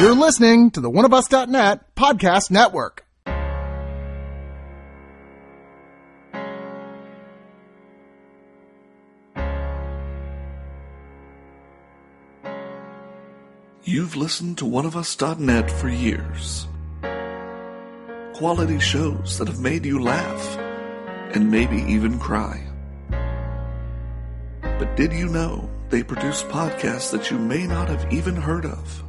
You're listening to the oneofus.net podcast network. You've listened to oneofus.net for years. Quality shows that have made you laugh and maybe even cry. But did you know they produce podcasts that you may not have even heard of?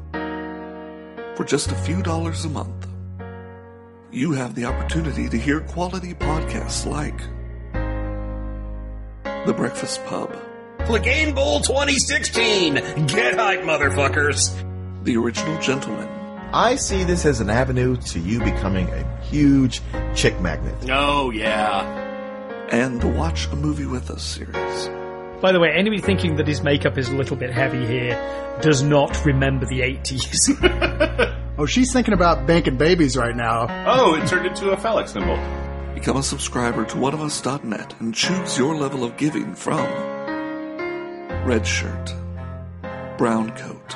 For just a few dollars a month, you have the opportunity to hear quality podcasts like The Breakfast Pub, Clegane Bowl 2016. Get hype, motherfuckers. The Original Gentleman, I see this as an avenue to you becoming a huge chick magnet. Oh, yeah. and the Watch a Movie With Us series. By the way, anybody thinking that his makeup is a little bit heavy here does not remember the 80s. Oh, she's thinking about banking babies right now. Oh, it turned into a phallic symbol. Become a subscriber to oneofus.net and choose your level of giving from Red Shirt, Brown Coat,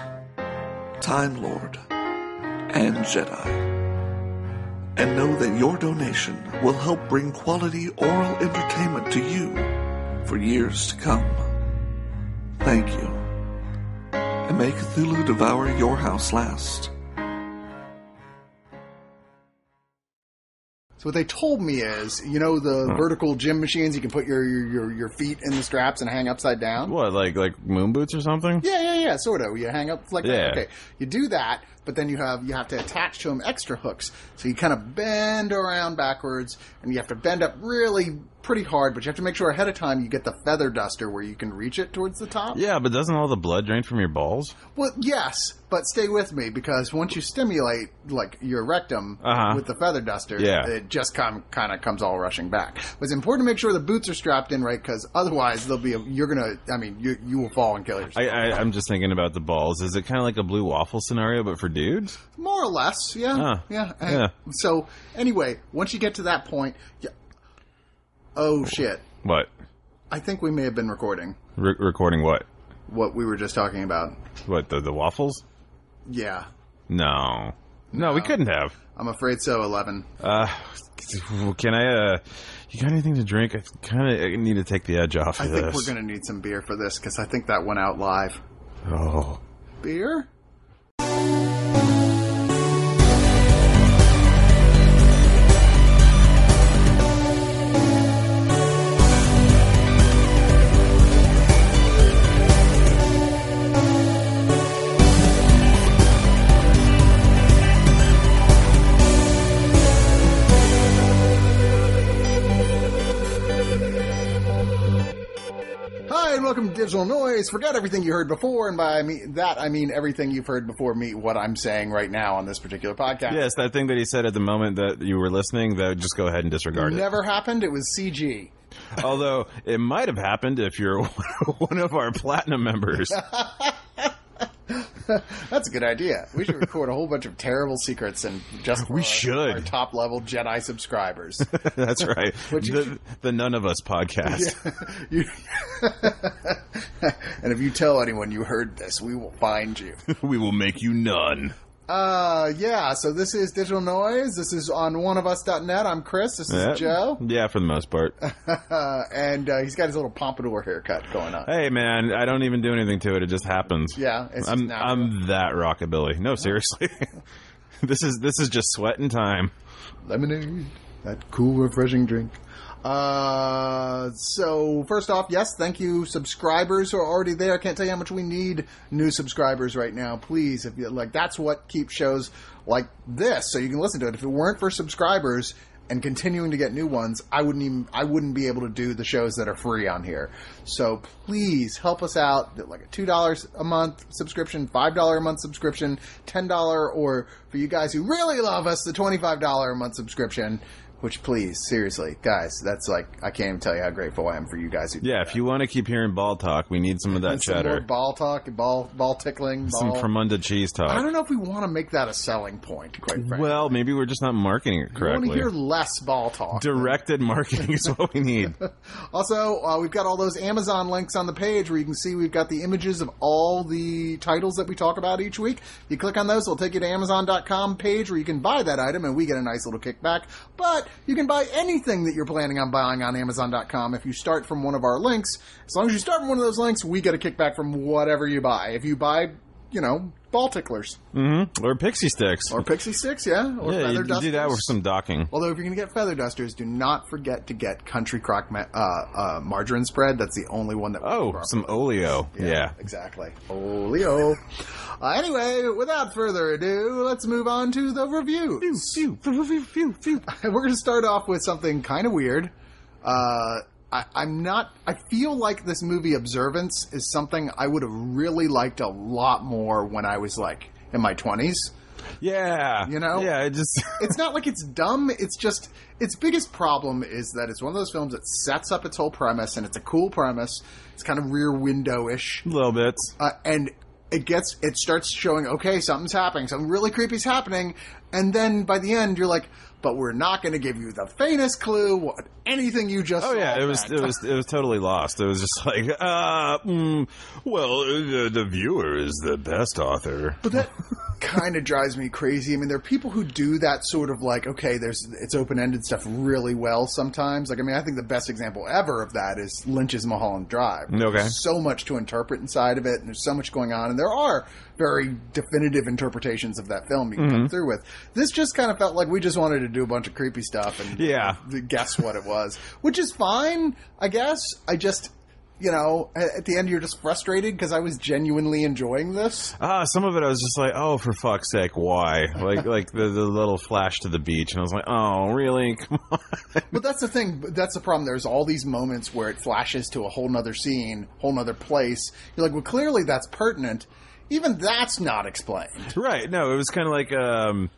Time Lord, and Jedi. And know that your donation will help bring quality oral entertainment to you for years to come. Thank you. And may Cthulhu devour your house last. So what they told me is, you know, the vertical gym machines, you can put your, your, your, your feet in the straps and hang upside down. What, like like moon boots or something? Yeah, yeah, yeah, sort of. You hang up like Yeah. that. Okay, you do that, but then you have you have to attach to them extra hooks. So you kind of bend around backwards, and you have to bend up really pretty hard. But you have to make sure ahead of time you get the feather duster where you can reach it towards the top. Yeah, but doesn't all the blood drain from your balls? Well, yes, but stay with me because once you stimulate like your rectum Uh-huh. with the feather duster, Yeah. it just kind kind of comes all rushing back. But it's important to make sure the boots are strapped in right because otherwise they'll be you're gonna. I mean, you you will fall and kill yourself. I, I I'm just thinking about the balls. Is it kind of like a blue waffle scenario, but for dudes? More or less, yeah, Huh. yeah. And Yeah. So anyway, once you get to that point, yeah. Oh shit! What? I think we may have been recording Re- recording what? what we were just talking about. What the the waffles? Yeah, No, no, we couldn't have. I'm afraid so. Eleven. Uh, can I? Uh, you got anything to drink? I kind of need to take the edge off I of think this. we're gonna need some beer for this because I think that went out live. Oh, Beer? Digital Noise. Forget everything you heard before, and by me, that I mean everything you've heard before me, what I'm saying right now on this particular podcast. yes, that thing that he said at the moment that you were listening. That just go ahead and disregard it. Never happened. It was CG. Although it might have happened if you're one of our platinum members. That's a good idea. We should record a whole bunch of terrible secrets and just We our- should. our top level Jedi subscribers. That's right. The, the None of Us podcast. You- and if you tell anyone you heard this, we will find you. we will make you none. Uh, yeah. So this is Digital Noise. This is on oneofus.net. I'm Chris. This is Yeah. Joe. Yeah, for the most part. And uh, he's got his little pompadour haircut going on. hey, man, I don't even do anything to it. It just happens. Yeah, it's I'm. I'm that rockabilly. No, seriously. this is this is just sweat and time. lemonade, that cool, refreshing drink. Uh, so first off, yes, thank you, subscribers who are already there. I can't tell you how much we need new subscribers right now. Please, if you like, that's what keeps shows like this, so you can listen to it. If it weren't for subscribers and continuing to get new ones, I wouldn't even, I wouldn't be able to do the shows that are free on here. So please help us out. Like a two dollars a month subscription, five dollar a month subscription, ten dollar, or for you guys who really love us, the twenty five dollar a month subscription Which, please, seriously, guys, that's like I can't even tell you how grateful I am for you guys. Who Yeah, if you want to keep hearing ball talk, we need some of that some cheddar. ball talk, ball ball tickling, Some ball. Cheese talk. I don't know if we want to make that a selling point. Quite frankly, Well, maybe we're just not marketing it we want to correctly. hear less ball talk. Directed marketing is what we need. Also, uh, we've got all those Amazon links on the page where you can see we've got the images of all the titles that we talk about each week. If You click on those, it'll take you to Amazon.com page where you can buy that item and we get a nice little kickback. But you can buy anything that you're planning on buying on Amazon.com if you start from one of our links. As long as you start from one of those links, we get a kickback from whatever you buy. If you buy, you know, ball ticklers hmm Or pixie sticks. or pixie sticks, yeah, or yeah, feather you, you do that with some docking. Although if you're going to get feather dusters, do not forget to get Country Crock ma- uh, uh, margarine spread. That's the only one that. Oh, some oleo. Yeah. exactly. Oleo. Uh, anyway, without further ado, let's move on to the reviews. We're going to start off with something kind of weird. Uh, I, I'm not. I feel like this movie Observance is something I would have really liked a lot more when I was like in my twenties. Yeah. You know? Yeah, it just. it's not like it's dumb. It's just its biggest problem is that it's one of those films that sets up its whole premise, and it's a cool premise. It's kind of rear window ish, a little bit, uh, and it gets it starts showing okay, something's happening, something really creepy's happening, and then by the end you're like, but we're not going to give you the faintest clue what anything you just. Oh yeah, it was meant." it was it was totally lost. It was just like, uh, mm, well, the, the viewer is the best author. But that kind of drives me crazy. I mean, there are people who do that sort of like, okay, there's it's open ended stuff really well sometimes. Like, I mean, I think the best example ever of that is Lynch's Mulholland Drive. Okay. There's so much to interpret inside of it, and there's so much going on, and there are very definitive interpretations of that film you can Mm-hmm. come through with. This just kind of felt like we just wanted to do a bunch of creepy stuff and Yeah. guess what it was, which is fine, I guess. I just. You know, at the end, you're just frustrated because I was genuinely enjoying this. Ah, some of it I was just like, oh, for fuck's sake, why? Like like the the little flash to the beach, and I was like, oh, really? Come on. But that's the thing. That's the problem. There's all these moments where it flashes to a whole nother scene, whole nother place. You're like, well, clearly that's pertinent. Even that's not explained. Right. No, it was kind of like um,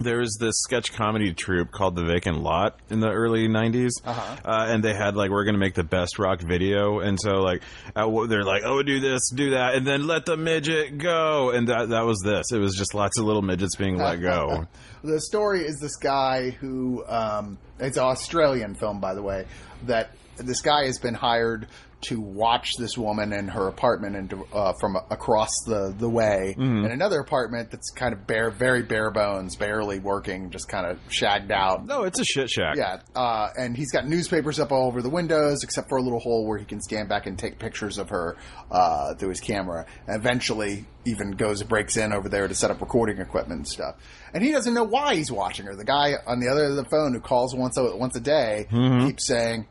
there was this sketch comedy troupe called The Vacant Lot in the early '90s, uh-huh. and they had like we're going to make the best rock video, and so like uh, they're like, oh, do this, do that, and then let the midget go, and that that was this. It was just lots of little midgets being let go. The story is this guy who um, it's an Australian film, by the way. That this guy has been hired to watch this woman in her apartment and uh, from across the the way in another apartment that's kind of bare, very bare bones, barely working, just kind of shagged out. no, it's a shit shack. Yeah, uh, and he's got newspapers up all over the windows, except for a little hole where he can stand back and take pictures of her uh, through his camera. And eventually, even goes breaks in over there to set up recording equipment and stuff. And he doesn't know why he's watching her. The guy on the other end of the phone who calls once a, once a day keeps saying,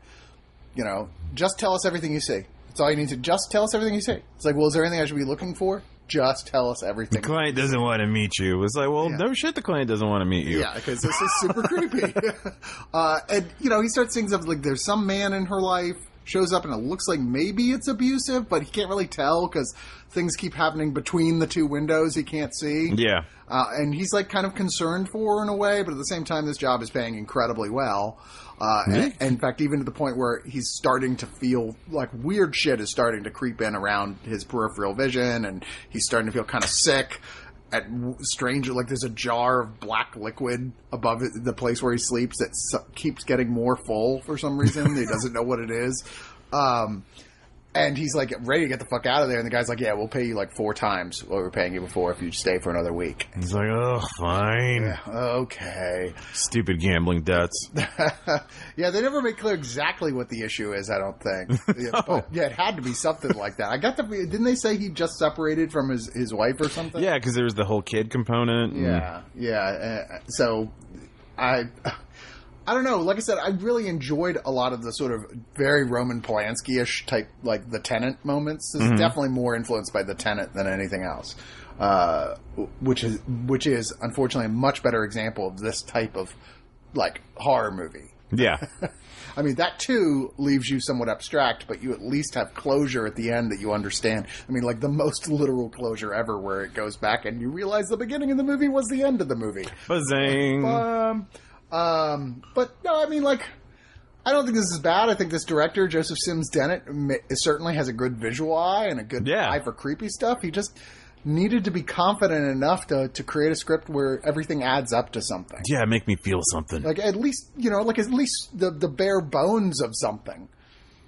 you know, just tell us everything you see. That's all you need to just tell us everything you see. It's like, well, is there anything I should be looking for? Just tell us everything. The client doesn't want to meet you. It's like, well, Yeah. no shit, the client doesn't want to meet you. Yeah, because this is super creepy. Uh, and you know, he starts things up like there's some man in her life shows up and it looks like maybe it's abusive, but he can't really tell because things keep happening between the two windows he can't see. Yeah. Uh, and he's like kind of concerned for her in a way, but at the same time, this job is paying incredibly well. Uh, and, in fact, even to the point where he's starting to feel like weird shit is starting to creep in around his peripheral vision, and he's starting to feel kind of sick. At strange, like there's a jar of black liquid above it, the place where he sleeps that s- keeps getting more full for some reason. he doesn't know what it is. Um, and he's like ready to get the fuck out of there. And the guy's like, "Yeah, we'll pay you like four times what we were paying you before if you stay for another week." He's like, oh, fine. Okay. Stupid gambling debts. yeah, they never make clear exactly what the issue is. I don't think. Yeah, but, yeah, it had to be something like that. I got the. Didn't they say he just separated from his his wife or something? Yeah, because there was the whole kid component. Yeah, yeah. Uh, so, I, I don't know. Like I said, I really enjoyed a lot of the sort of very Roman Polanski ish type, like the Tenant moments. This is definitely more influenced by the Tenant than anything else. Uh, which is which is unfortunately a much better example of this type of like horror movie. Yeah. I mean, that too leaves you somewhat abstract, but you at least have closure at the end that you understand. I mean, like the most literal closure ever, where it goes back and you realize the beginning of the movie was the end of the movie. Buzzing. Um, Um, but no, I mean, like, I don't think this is bad. I think this director, Joseph Sims Dennett, certainly has a good visual eye and a good Yeah. eye for creepy stuff. He just needed to be confident enough to, to create a script where everything adds up to something. Yeah, make me feel something. Like at least you know, like at least the the bare bones of something.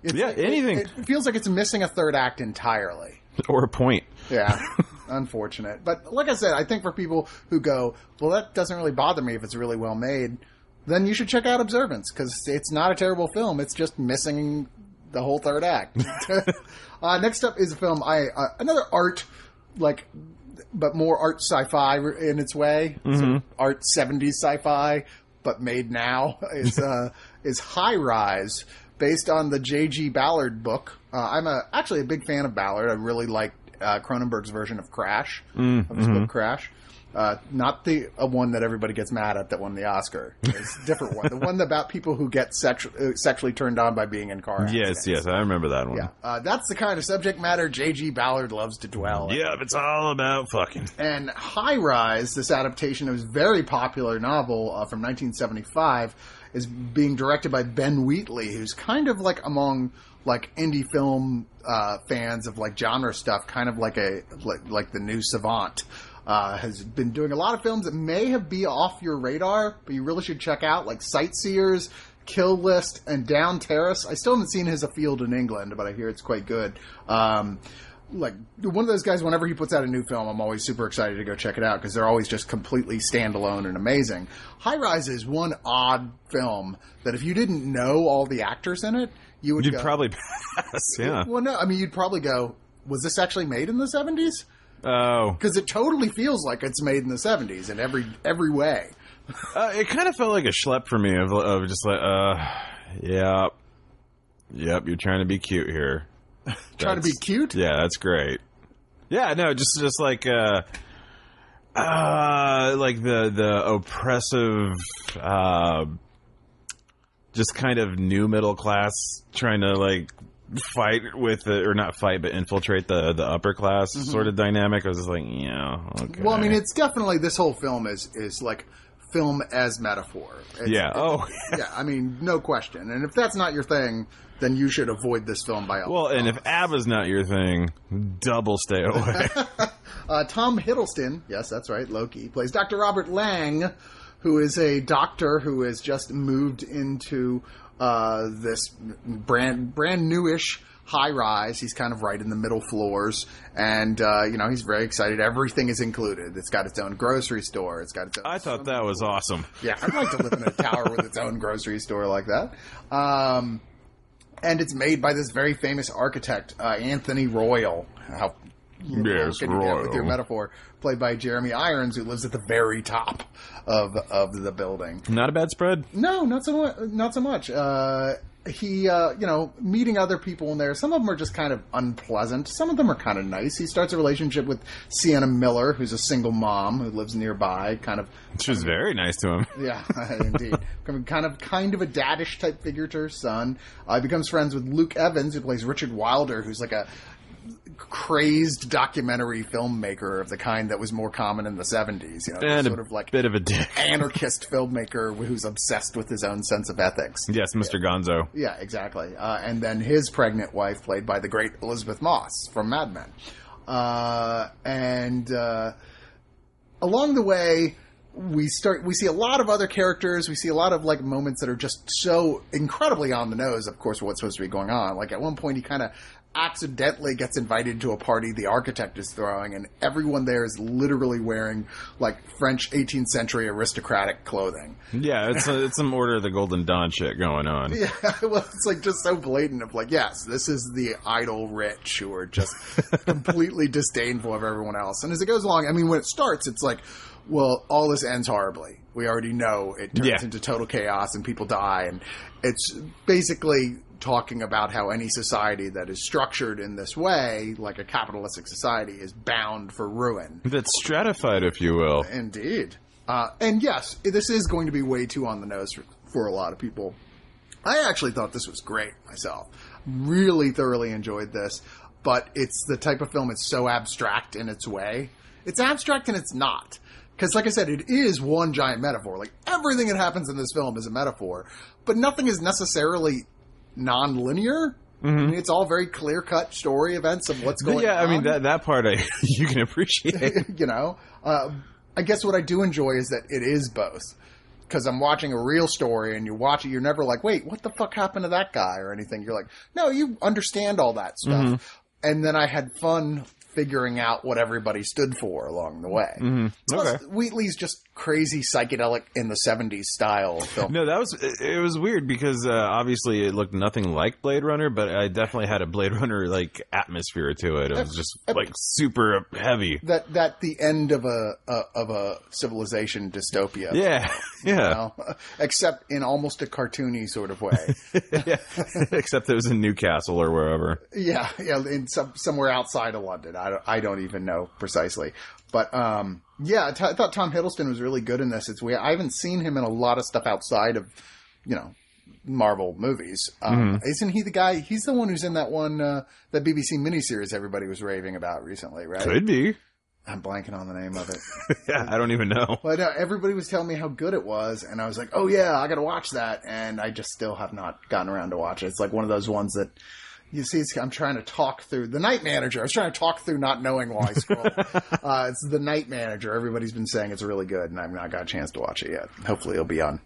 It's, Yeah, it- anything. It, feels like it's missing a third act entirely. or a point. Yeah, unfortunate. But like I said, I think for people who go, well, that doesn't really bother me if it's really well made, then you should check out Observance because it's not a terrible film. It's just missing the whole third act. uh, next up is a film I uh, another art like, but more art sci-fi in its way. So art seventies sci-fi, but made now is uh, is High Rise. Based on the J.G. Ballard book, uh, I'm a actually a big fan of Ballard. I really like Uh, Cronenberg's version of Crash, of his mm-hmm. book Crash. Uh, not the uh, one that everybody gets mad at that won the Oscar. It's a different one. The one about people who get sexu- uh, sexually turned on by being in car Yes, accidents. yes, I remember that one. Yeah, uh, that's the kind of subject matter J.G. Ballard loves to dwell. Yeah, it's all about fucking. And High Rise, this adaptation of his very popular novel uh, from 1975, is being directed by Ben Wheatley, who's kind of like among like indie film uh, fans of like genre stuff, kind of like a like, like the new Savant. Uh, has been doing a lot of films that may have be off your radar, but you really should check out, like Sightseers, Kill List, and Down Terrace. I still haven't seen his A Field in England, but I hear it's quite good. Um, like one of those guys whenever he puts out a new film i'm always super excited to go check it out because they're always just completely standalone and amazing high rise is one odd film that if you didn't know all the actors in it you would You'd go, probably pass, yeah. well no i mean you'd probably go was this actually made in the 70s Oh, because it totally feels like it's made in the 70s in every every way uh, it kind of felt like a schlep for me of, of just like, uh, yeah, yep, you're trying to be cute here. trying to be cute Yeah, that's great. Yeah, no, just just like uh uh like the the oppressive uh just kind of new middle class trying to like fight with the or not fight but infiltrate the the upper class sort of dynamic. I was just like, yeah, okay. Mm-hmm. well i mean it's definitely this whole film is is like film as metaphor It's- yeah. it- Oh, yeah, I mean, no question. And if that's not your thing, then you should avoid this film by all. well, and if ABBA's not your thing, double stay away. uh, Tom Hiddleston, yes, that's right, Loki plays Dr. Robert Lang, who is a doctor who has just moved into uh, this brand brand newish high rise. He's kind of right in the middle floors, and uh, you know he's very excited. Everything is included. It's got its own grocery store. It's got its own. I thought that was awesome. Yeah, I'd like to live in a tower with its own grocery store like that. Um, and it's made by this very famous architect, uh, Anthony Royal. How Yes, can you get with your metaphor? Played by Jeremy Irons, who lives at the very top of of the building. Not a bad spread. No, not so much. Not so much. Uh, he, uh, you know, meeting other people in there. Some of them are just kind of unpleasant. Some of them are kind of nice. He starts a relationship with Sienna Miller, who's a single mom who lives nearby. Kind of She was very nice to him. yeah, indeed. Kind of kind of a daddish type figure to her son. Uh, he becomes friends with Luke Evans, who plays Richard Wilder, who's like a crazed documentary filmmaker of the kind that was more common in the seventies. You know, And sort a of like bit of a dick. anarchist filmmaker who's obsessed with his own sense of ethics. Yes, Mr. Gonzo. Yeah, exactly. Uh, and then his pregnant wife, played by the great Elisabeth Moss from Mad Men. Uh, and uh, along the way, we start. We see a lot of other characters. We see a lot of like moments that are just so incredibly on the nose. Of course, what's supposed to be going on. Like at one point, he kind of accidentally gets invited to a party the architect is throwing, and everyone there is literally wearing like French 18th century aristocratic clothing. Yeah, it's a, it's some Order of the Golden Dawn shit going on. Yeah, well, it's like just so blatant of like, yes, this is the idle rich who are just completely disdainful of everyone else. And as it goes along, I mean, when it starts, it's like, well, all this ends horribly. We already know it turns Yeah. into total chaos and people die. And it's basically talking about how any society that is structured in this way, like a capitalistic society, is bound for ruin. That's stratified, if you will. Indeed. Uh, and yes, this is going to be way too on the nose for, for a lot of people. I actually thought this was great myself. Really thoroughly enjoyed this, but it's the type of film it's so abstract in its way. It's abstract and it's not. Because, like I said, it is one giant metaphor. Like everything that happens in this film is a metaphor, but nothing is necessarily non-linear. I mean, it's all very clear-cut story events of what's going Mm-hmm. yeah, on. I mean that that part I you can appreciate. you know, uh, I guess what I do enjoy is that it is both. Because I'm watching a real story, and you watch it, you're never like, "Wait, what the fuck happened to that guy?" or anything. You're like, "No, you understand all that stuff." Mm-hmm. And then I had fun figuring out what everybody stood for along the way. Mm-hmm. Okay. Wheatley's just crazy psychedelic in the '70s style film. No, that was it was weird because uh, obviously it looked nothing like Blade Runner, but I definitely had a Blade Runner like atmosphere to it. It was just like super heavy. That that the end of a, a of a civilization dystopia. Yeah, yeah. know? except in almost a cartoony sort of way. yeah. Except it was in Newcastle or wherever. Yeah, yeah, in some somewhere outside of London. I don't, I don't even know precisely, but um, yeah, t- I thought Tom Hiddleston was really good in this. It's weird. I haven't seen him in a lot of stuff outside of, you know, Marvel movies. Um, Isn't he the guy? He's the one who's in that one uh, that BBC miniseries everybody was raving about recently, right? Could be. I'm blanking on the name of it. Yeah, I don't even know. But uh, everybody was telling me how good it was, and I was like, "Oh yeah, I got to watch that." And I just still have not gotten around to watch it. It's like one of those ones that you see. It's, I'm trying to talk through the Night Manager. I was trying to talk through not knowing why I scrolled. uh, it's the Night Manager. Everybody's been saying it's really good, and I've not got a chance to watch it yet. Hopefully, it'll be on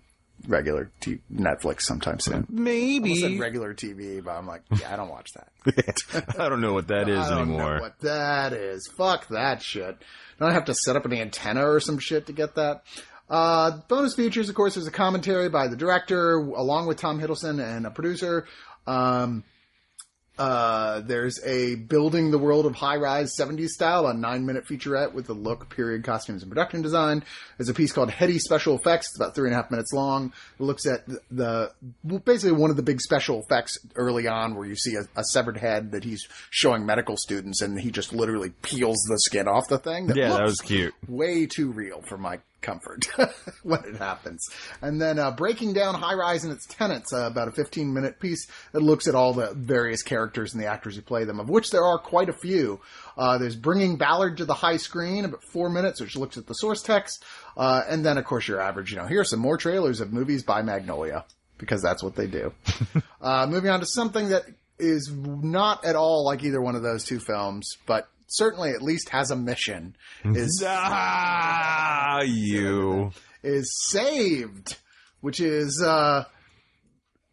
regular t- Netflix sometime soon. I said Maybe. regular TV, but I'm like, yeah, I don't watch that. I don't know what that is I don't anymore. know what that is. Fuck that shit. Don't I have to set up an antenna or some shit to get that? Uh, bonus features, of course, there's a commentary by the director along with Tom Hiddleston and a producer. Um, uh, there's a building the world of high rise 70s style, a nine minute featurette with the look, period, costumes, and production design. There's a piece called Heady Special Effects. It's about three and a half minutes long. It looks at the, the basically one of the big special effects early on where you see a, a severed head that he's showing medical students and he just literally peels the skin off the thing. Yeah, that was cute. way too real for my comfort when it happens. And then uh, breaking down High Rise and its tenants, uh, about a 15 minute piece that looks at all the various characters and the actors who play them, of which there are quite a few. Uh, there's Bringing Ballard to the High Screen, about four minutes, which looks at the source text. Uh, and then, of course, your average, you know, here are some more trailers of movies by Magnolia, because that's what they do. uh, moving on to something that is not at all like either one of those two films, but certainly at least has a mission, is Ah, you. is Saved, which is uh,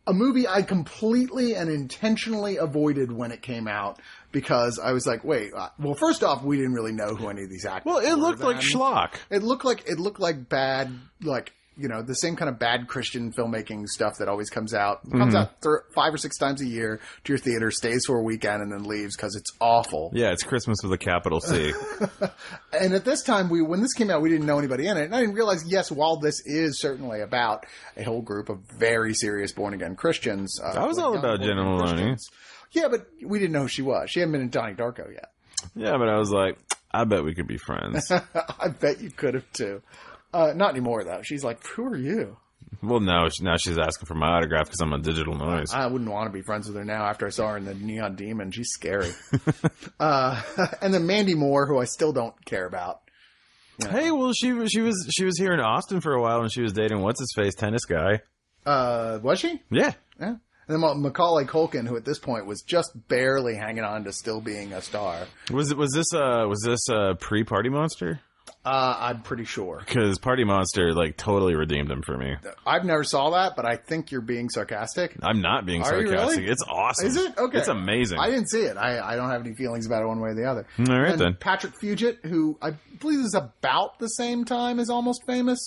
a movie I completely and intentionally avoided when it came out because I was like, wait, uh, well, first off, we didn't really know who any of these actors. Well, it looked like schlock. It looked like it looked like bad, like you know, the same kind of bad Christian filmmaking stuff that always comes out. Mm-hmm. Comes out th- five or six times a year to your theater, stays for a weekend, and then leaves because it's awful. Yeah, it's Christmas with a capital C. And at this time, we when this came out, we didn't know anybody in it, and I didn't realize. Yes, while this is certainly about a whole group of very serious born again Christians, uh, That was all about Jena Maloney. Yeah, but we didn't know who she was. She hadn't been in Donnie Darko yet. yeah, but I was like, I bet we could be friends. I bet you could have too. Uh, not anymore though. She's like, "Who are you?" well, now now she's asking for my autograph because I'm a digital noise. I wouldn't want to be friends with her now after I saw her in the Neon Demon. She's scary. uh, and then Mandy Moore, who I still don't care about. Hey, well, she was she was she was here in Austin for a while, and she was dating what's his face tennis guy. Uh, was she? Yeah, Yeah. And then Macaulay Culkin, who at this point was just barely hanging on to still being a star. was it was this uh was this uh pre Party Monster? Uh, I'm pretty sure. Because Party Monster like totally redeemed him for me. I've never saw that, but I think you're being sarcastic. I'm not being Are sarcastic. really? It's awesome. Is it? Okay. It's amazing. I didn't see it. I, I don't have any feelings about it one way or the other. All right and then. Patrick Fugit, who I believe is about the same time as Almost Famous,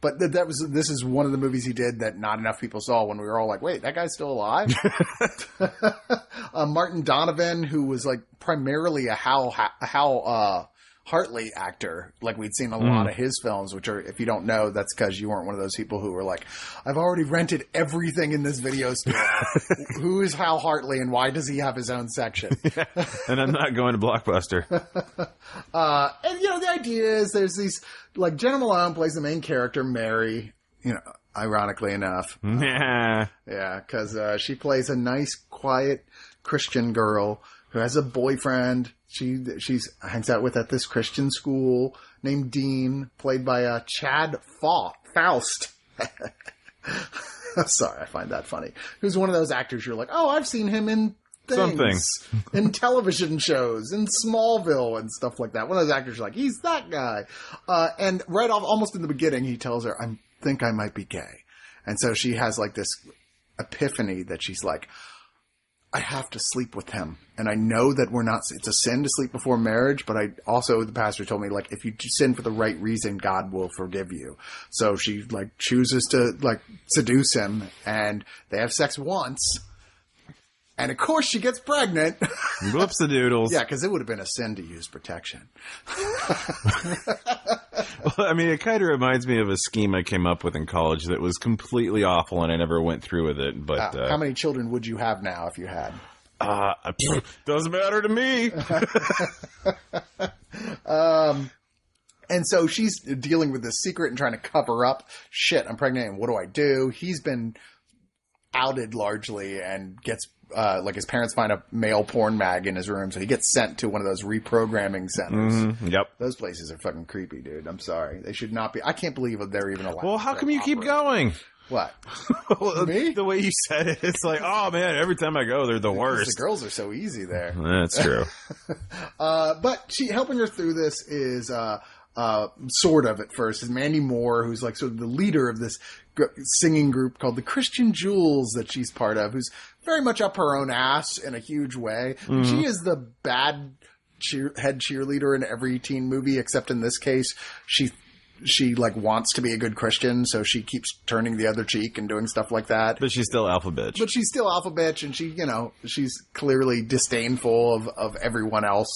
but th- that was this is one of the movies he did that not enough people saw when we were all like, wait, that guy's still alive. uh, Martin Donovan, who was like primarily a Hal a Hal uh, Hartley actor, like we'd seen a lot of his films, which are, if you don't know, that's because you weren't one of those people who were like, I've already rented everything in this video store. who is Hal Hartley and why does he have his own section? and I'm not going to Blockbuster. Uh, and you know, the idea is there's these like Jena Malone plays the main character, Mary. You know, ironically enough, nah. yeah, because uh, she plays a nice, quiet Christian girl who has a boyfriend she she's hangs out with at this Christian school named Dean, played by uh, Chad Fa- Faust. Sorry, I find that funny. Who's one of those actors you're like, oh, I've seen him in things, in television shows, in Smallville and stuff like that. One of those actors you're like, he's that guy. Uh, and right off, almost in the beginning, he tells her, I think I might be gay. And so she has like this epiphany that she's like, I have to sleep with him. And I know that we're not, it's a sin to sleep before marriage, but I also, the pastor told me, like, if you sin for the right reason, God will forgive you. So she, like, chooses to, like, seduce him, and they have sex once. And of course, she gets pregnant. Whoops the doodles. yeah, because it would have been a sin to use protection. I mean, it kind of reminds me of a scheme I came up with in college that was completely awful, and I never went through with it. But Uh, uh, how many children would you have now if you had? uh, doesn't matter to me. And so she's dealing with this secret and trying to cover up. Shit, I'm pregnant, and what do I do? He's been outed largely and gets uh, like his parents find a male porn mag in his room, so he gets sent to one of those reprogramming centers. Mhm, Yep. Those places are fucking creepy, dude. I'm sorry, they should not be. I can't believe they're even allowed. Well, how come you keep going? What? Me? The way you said it, it's like, oh man, every time I go, they're the worst. The girls are so easy there. That's true. Uh, but she helping her through this is uh, uh, sort of at first is Mandy Moore, who's like sort of the leader of this singing group called the Christian Jewels that she's part of, who's very much up her own ass in a huge way. Mm-hmm. She is the bad cheer- head cheerleader in every teen movie, except in this case, she she like wants to be a good Christian, so she keeps turning the other cheek and doing stuff like that But she's still alpha bitch. but she's still alpha bitch and she you know she's clearly disdainful of, of everyone else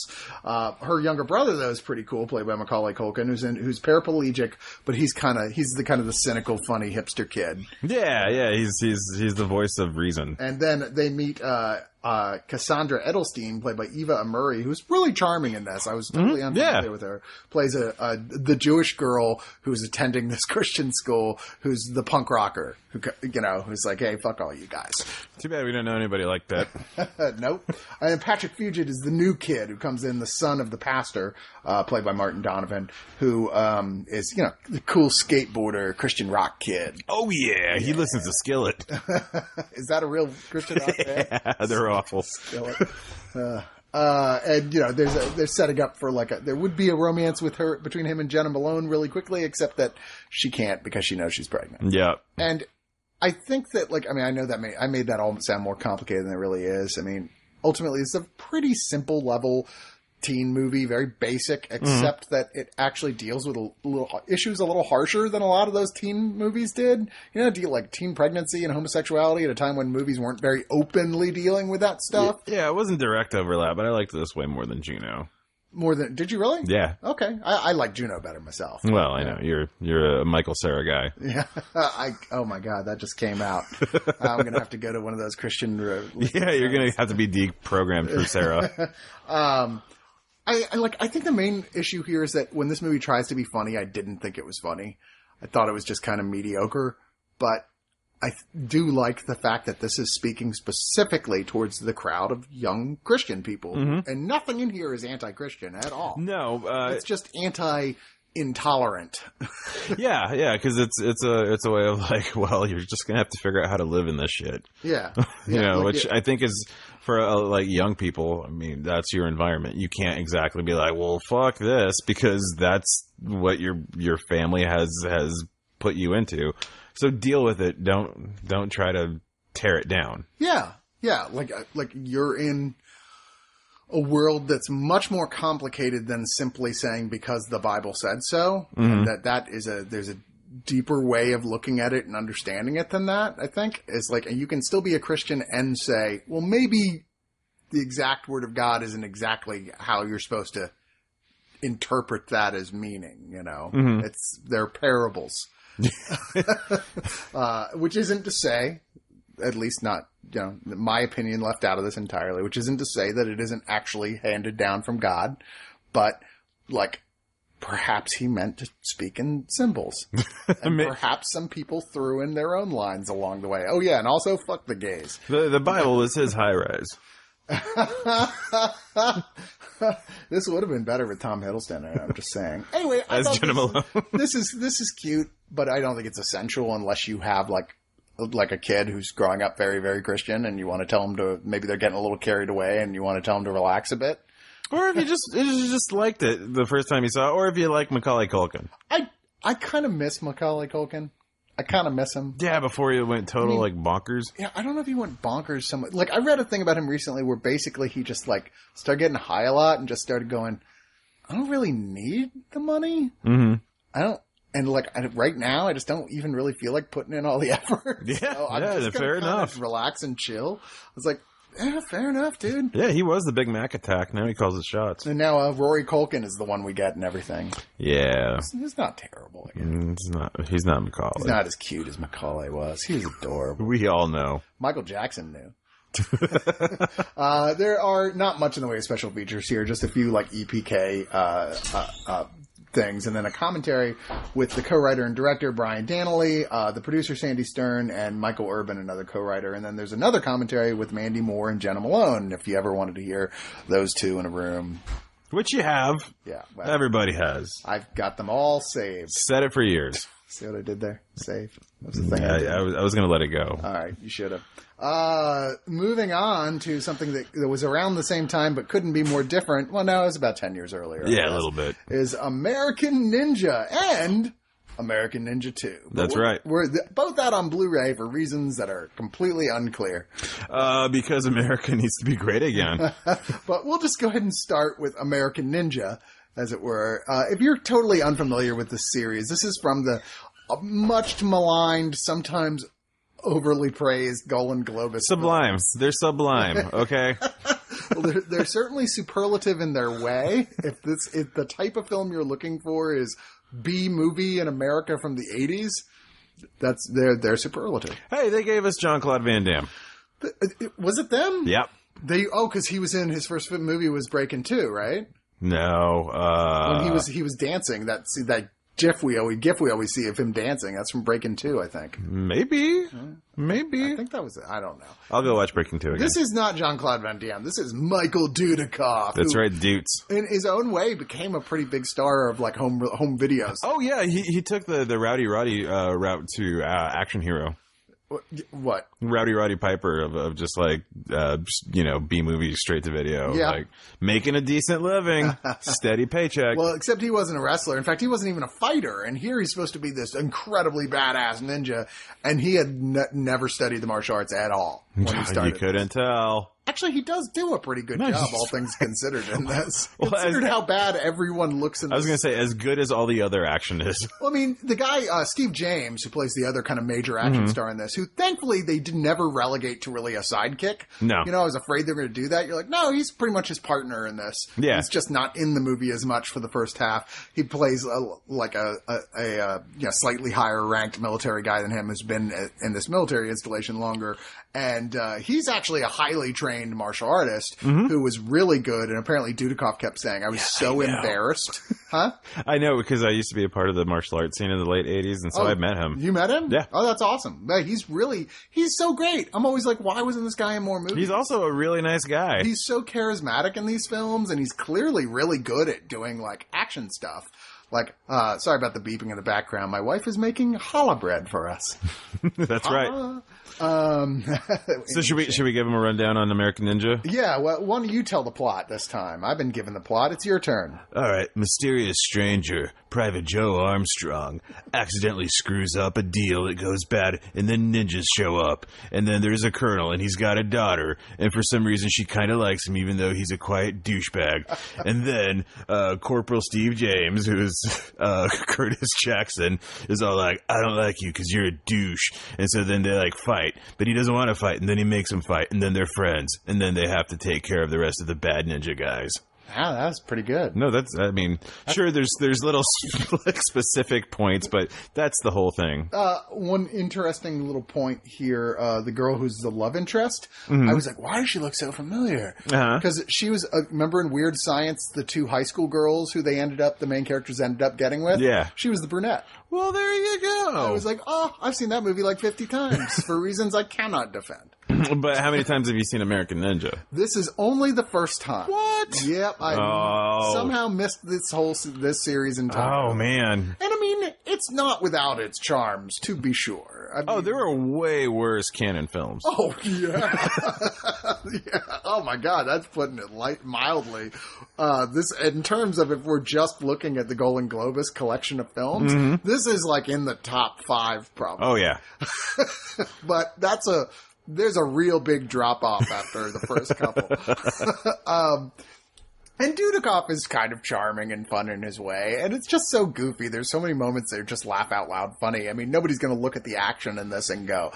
uh, her younger brother though is pretty cool played by macaulay culkin who's in who's paraplegic but he's kind of he's the kind of the cynical funny hipster kid yeah, yeah, he's he's he's the voice of reason. and then they meet uh, uh, Cassandra Edelstein, played by Eva Amurri, who's really charming in this. I was totally unfamiliar yeah. with her. Plays a, a the Jewish girl who's attending this Christian school, who's the punk rocker, who you know, who's like, "Hey, fuck all you guys." Too bad we don't know anybody like that. Nope. And Patrick Fugit is the new kid who comes in, the son of the pastor, uh, played by Martin Donovan, who um, is, you know, the cool skateboarder, Christian rock kid. oh yeah, he listens to Skillet. Is that a real Christian rock band? Yeah, they're awful. Uh, uh, and you know, there's a, they're setting up for like a there would be a romance with her between him and Jena Malone really quickly, except that she can't because she knows she's pregnant. Yeah, And I think that, like, I mean, I know that may, I made that all sound more complicated than it really is. I mean, ultimately, it's a pretty simple level teen movie, very basic, except that it actually deals with a little issues a little harsher than a lot of those teen movies did. You know, deal like teen pregnancy and homosexuality at a time when movies weren't very openly dealing with that stuff. yeah, it wasn't direct overlap, but I liked this way more than Juno. More than did you really? Yeah. Okay, I, I like Juno better myself. Well, I know you're you're a Michael Cera guy. Yeah, I oh my god, that just came out. I'm gonna have to go to one of those Christian. Uh, Yeah, you're gonna have to be deprogrammed for Cera. Um, I, I like. I think the main issue here is that when this movie tries to be funny, I didn't think it was funny. I thought it was just kind of mediocre. But I do like the fact that this is speaking specifically towards the crowd of young Christian people, and nothing in here is anti-Christian at all. no, uh, It's just anti-intolerant. yeah, yeah, because it's it's a it's a way of like, well, you're just gonna have to figure out how to live in this shit. yeah, you Yeah, know, like which it- I think is for uh, like young people. I mean, that's your environment. You can't exactly be like, well, fuck this, because that's what your your family has has put you into. So deal with it. Don't don't try to tear it down. Yeah, yeah, like uh, like you're in a world that's much more complicated than simply saying because the Bible said so. And that that is a there's a deeper way of looking at it and understanding it than that. I think is like and you can still be a Christian and say, well, maybe the exact word of God isn't exactly how you're supposed to interpret that as meaning. You know, it's they're parables. uh, which isn't to say, at least not, you know, my opinion left out of this entirely, which isn't to say that it isn't actually handed down from God, but like, perhaps he meant to speak in symbols. and perhaps some people threw in their own lines along the way. Oh yeah, and also fuck the gays. The the Bible is his high rise. this would have been better with Tom Hiddleston. I'm just saying. Anyway, I As Jena this, Malone. this is this is cute, but I don't think it's essential unless you have like like a kid who's growing up very very Christian and you want to tell them to maybe they're getting a little carried away and you want to tell them to relax a bit. Or if you just if you just liked it the first time you saw it, or if you like Macaulay Culkin. I I kind of miss Macaulay Culkin. I kind of miss him. Yeah, before he went total like bonkers. Yeah, I don't know if he went bonkers. Some like I read a thing about him recently where basically he just like started getting high a lot and just started going, I don't really need the money. Mm-hmm. I don't. And like I, right now, I just don't even really feel like putting in all the effort. Yeah, So I'm yeah, just fair enough. Relax and chill. I was like, yeah, fair enough, dude. Yeah, he was the Big Mac attack. Now he calls the shots. And now uh, Rory Culkin is the one we get and everything. Yeah, He's not terrible. I guess. Mm, he's not. He's not Macaulay. He's not as cute as Macaulay was. He was adorable. We all know. Michael Jackson knew. uh, there are not much in the way of special features here, just a few like EPK uh, uh, uh, things, and then a commentary with the co-writer and director Brian Dannelly, uh, the producer Sandy Stern, and Michael Urban, another co-writer. And then there's another commentary with Mandy Moore and Jena Malone. If you ever wanted to hear those two in a room, Which you have. yeah, well, Everybody has. I've got them all saved. Said it for years. See what I did there? Save. That was the thing. I, I. I was, I was going to let it go. All right, you should have. Uh, moving on to something that, that was around the same time but couldn't be more different. Well, no, it was about 10 years earlier. Yeah, a little bit. Is American Ninja and American Ninja 2. But That's we're- right. We're th- both out on Blu-ray for reasons that are completely unclear. Uh, because America needs to be great again. But we'll just go ahead and start with American Ninja, as it were. Uh, if you're totally unfamiliar with this series, this is from the much maligned, sometimes overly praised Golan Globus. sublime. They're sublime. Okay. well, they're, they're certainly superlative in their way. If this, if the type of film you're looking for is B movie in America from the '80s, that's they're they're superlative. hey, they gave us Jean Claude Van Damme. Was it them? Yep. They oh, because he was in his first movie was Breaking Two, right? No. Uh, When he was he was dancing. That see that GIF we always GIF we always see of him dancing. That's from Breaking Two, I think. maybe. Maybe. I think that was it. I don't know. I'll go watch Breaking Two again. This is not Jean Claude Van Damme. This is Michael Dudikoff. That's who, right, Dutes. In his own way, became a pretty big star of like home home videos. Oh yeah, he he took the the Rowdy Roddy uh, route to uh, Action Hero. What? Rowdy Roddy Piper of, of just like uh, you know B movie straight to video, Yeah. like making a decent living, steady paycheck. Well, except he wasn't a wrestler. In fact, he wasn't even a fighter. And here he's supposed to be this incredibly badass ninja, and he had ne- never studied the martial arts at all when he you couldn't tell. Actually, he does do a pretty good No, job, all things considered, in this. Well, as- Considered how bad everyone looks in I was gonna say as good as all the other action is. Well, I mean, the guy uh, Steve James, who plays the other kind of major Mm-hmm. action star in this, who thankfully they did never relegate to really a sidekick. No. you know, I was afraid they were going to do that. You're like, no, he's pretty much his partner in this. Yeah. he's just not in the movie as much for the first half. He plays a, like a a, a, uh you know, slightly higher ranked military guy than him, who's been in this military installation longer. And uh, he's actually a highly trained martial artist Mm-hmm. who was really good. And apparently, Dudikoff kept saying, "I was so embarrassed." huh? I know because I used to be a part of the martial arts scene in the late '80s, and so Oh, I met him. You met him? Yeah. Oh, that's awesome. Yeah, he's really he's so great. I'm always like, why wasn't this guy in more movies? He's also a really nice guy. he's so charismatic in these films, and he's clearly really good at doing like action stuff. Like, uh, sorry about the beeping in the background. My wife is making challah bread for us. That's right. Um, So should we should we give him a rundown on American Ninja? yeah, well, why don't you tell the plot this time? I've been given the plot. It's your turn. All right, mysterious stranger, Private Joe Armstrong, accidentally screws up a deal that goes bad, and then ninjas show up. And then there's a colonel, and he's got a daughter, and for some reason she kind of likes him, even though he's a quiet douchebag. and then uh, Corporal Steve James, who's uh, Curtis Jackson, is all like, "I don't like you because you're a douche." And so then they like fight, but he doesn't want to fight, and then he makes them fight, and then they're friends, and then they have to take care of the rest of the bad ninja guys. Ah, that's pretty good. No, that's. I mean, sure. There's there's little specific points, but that's the whole thing. uh, one interesting little point here. Uh, the girl who's the love interest. Mm-hmm. I was like, why does she look so familiar? Uh-huh. Because she was, uh, remember in Weird Science, the two high school girls who they ended up, the main characters ended up getting with? Yeah. She was the brunette. Well, there you go. I was like, oh, I've seen that movie like 50 times for reasons I cannot defend. but how many times have you seen American Ninja? This is only the first time. What? Yep, I Oh. somehow missed this whole this series entirely. Oh man. And I mean, it's not without its charms, to be sure. I Oh, there are way worse Cannon films. Oh yeah, yeah. Oh my God, that's putting it light mildly. Uh, this, in terms of if we're just looking at the Golan Globus collection of films, this is like in the top five, probably. Oh yeah. But that's a there's a real big drop off after the first couple. um, and Dudikoff is kind of charming and fun in his way, and it's just so goofy. There's so many moments that are just laugh out loud funny. I mean, nobody's going to look at the action in this and go,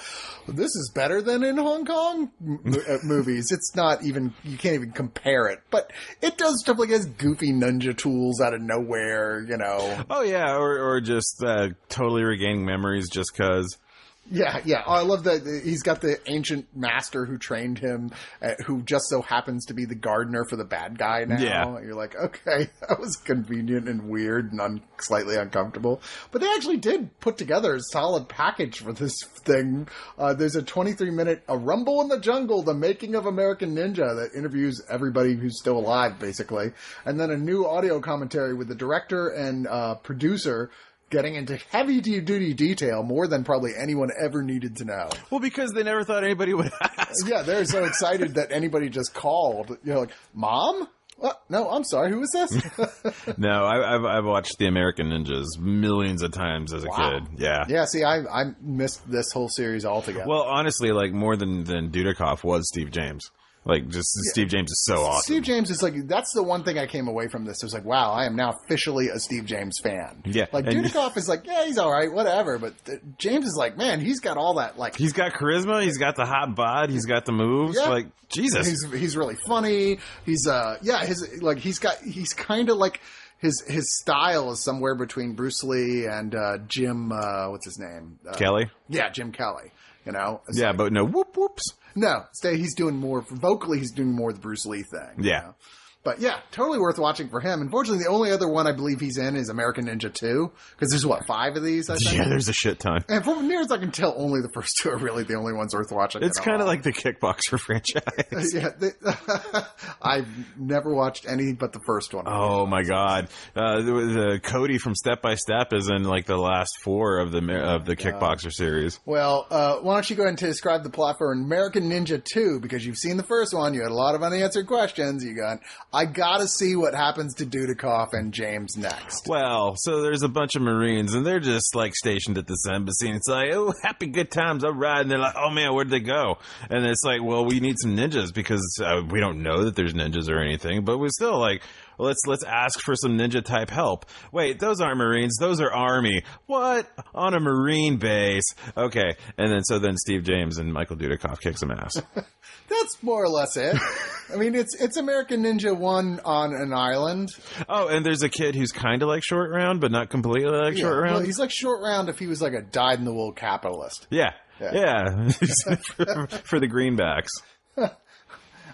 "This is better than in Hong Kong m- uh, movies." It's not even you can't even compare it. But it does stuff like has goofy ninja tools out of nowhere, you know. Oh yeah, or or just uh, totally regaining memories just cause. Yeah, yeah. Oh, I love that he's got the ancient master who trained him, uh, who just so happens to be the gardener for the bad guy now. Yeah. You're like, okay, that was convenient and weird and un- slightly uncomfortable. But they actually did put together a solid package for this thing. Uh, there's a 23 minute A Rumble in the Jungle, the making of American Ninja, that interviews everybody who's still alive, basically. And then a new audio commentary with the director and uh, producer getting into heavy duty detail more than probably anyone ever needed to know. Well, because they never thought anybody would ask. Yeah, they're so excited that anybody just called. You're like, Mom? What? No, I'm sorry. Who is this? No, I, I've I've watched the American Ninjas millions of times as a Wow. kid. Yeah. yeah, see, I I missed this whole series altogether. Well, honestly, like more than than Dudikoff was Steve James. Like, just Steve James is so awesome. Steve James is like that's the one thing I came away from this. It was like, wow, I am now officially a Steve James fan. Yeah, like and- Dudikoff is like, yeah, he's all right, whatever. But uh, James is like, man, he's got all that like He's got charisma. He's got the hot bod. He's got the moves. Yeah. Like Jesus. He's he's really funny. He's uh yeah, his like he's got he's kind of like his his style is somewhere between Bruce Lee and uh Jim uh what's his name? Uh, Kelly. Yeah, Jim Kelly. You know? It's Yeah, like- but no whoop whoops. No, stay he's doing more vocally he's doing more of the Bruce Lee thing. you Yeah. know? But yeah, totally worth watching for him. Unfortunately, the only other one I believe he's in is American Ninja 2 because there's what, 5 of these I think. Yeah, there's a shit ton. and from near as I can tell, only the first two are really the only ones worth watching. It's kind of like the kickboxer franchise. yeah, they, I've never watched any but the first one. Oh my god! Uh, the, the Cody from Step by Step is in like the last four of the of the kickboxer series. Well, uh, why don't you go ahead and describe the plot for American Ninja 2? Because you've seen the first one, you had a lot of unanswered questions. You got, I gotta see what happens to Dudikoff and James next. Well, so there's a bunch of Marines, and they're just like stationed at this embassy, and it's like, oh, happy good times, all right. And they're like, oh man, where'd they go? And it's like, well, we need some ninjas because uh, we don't know that there's ninjas or anything, but we're still like, let's let's ask for some ninja type help. Wait, those aren't Marines, those are Army. What on a Marine base? Okay, and then so then Steve James and Michael Dudikoff kick some ass. That's more or less it. I mean, it's it's American Ninja 1 on an island. oh, and there's a kid who's kind of like Short Round, but not completely like Short Round. well, he's like short round if he was like a dyed in the wool capitalist. Yeah. Yeah. Yeah. for, for the greenbacks.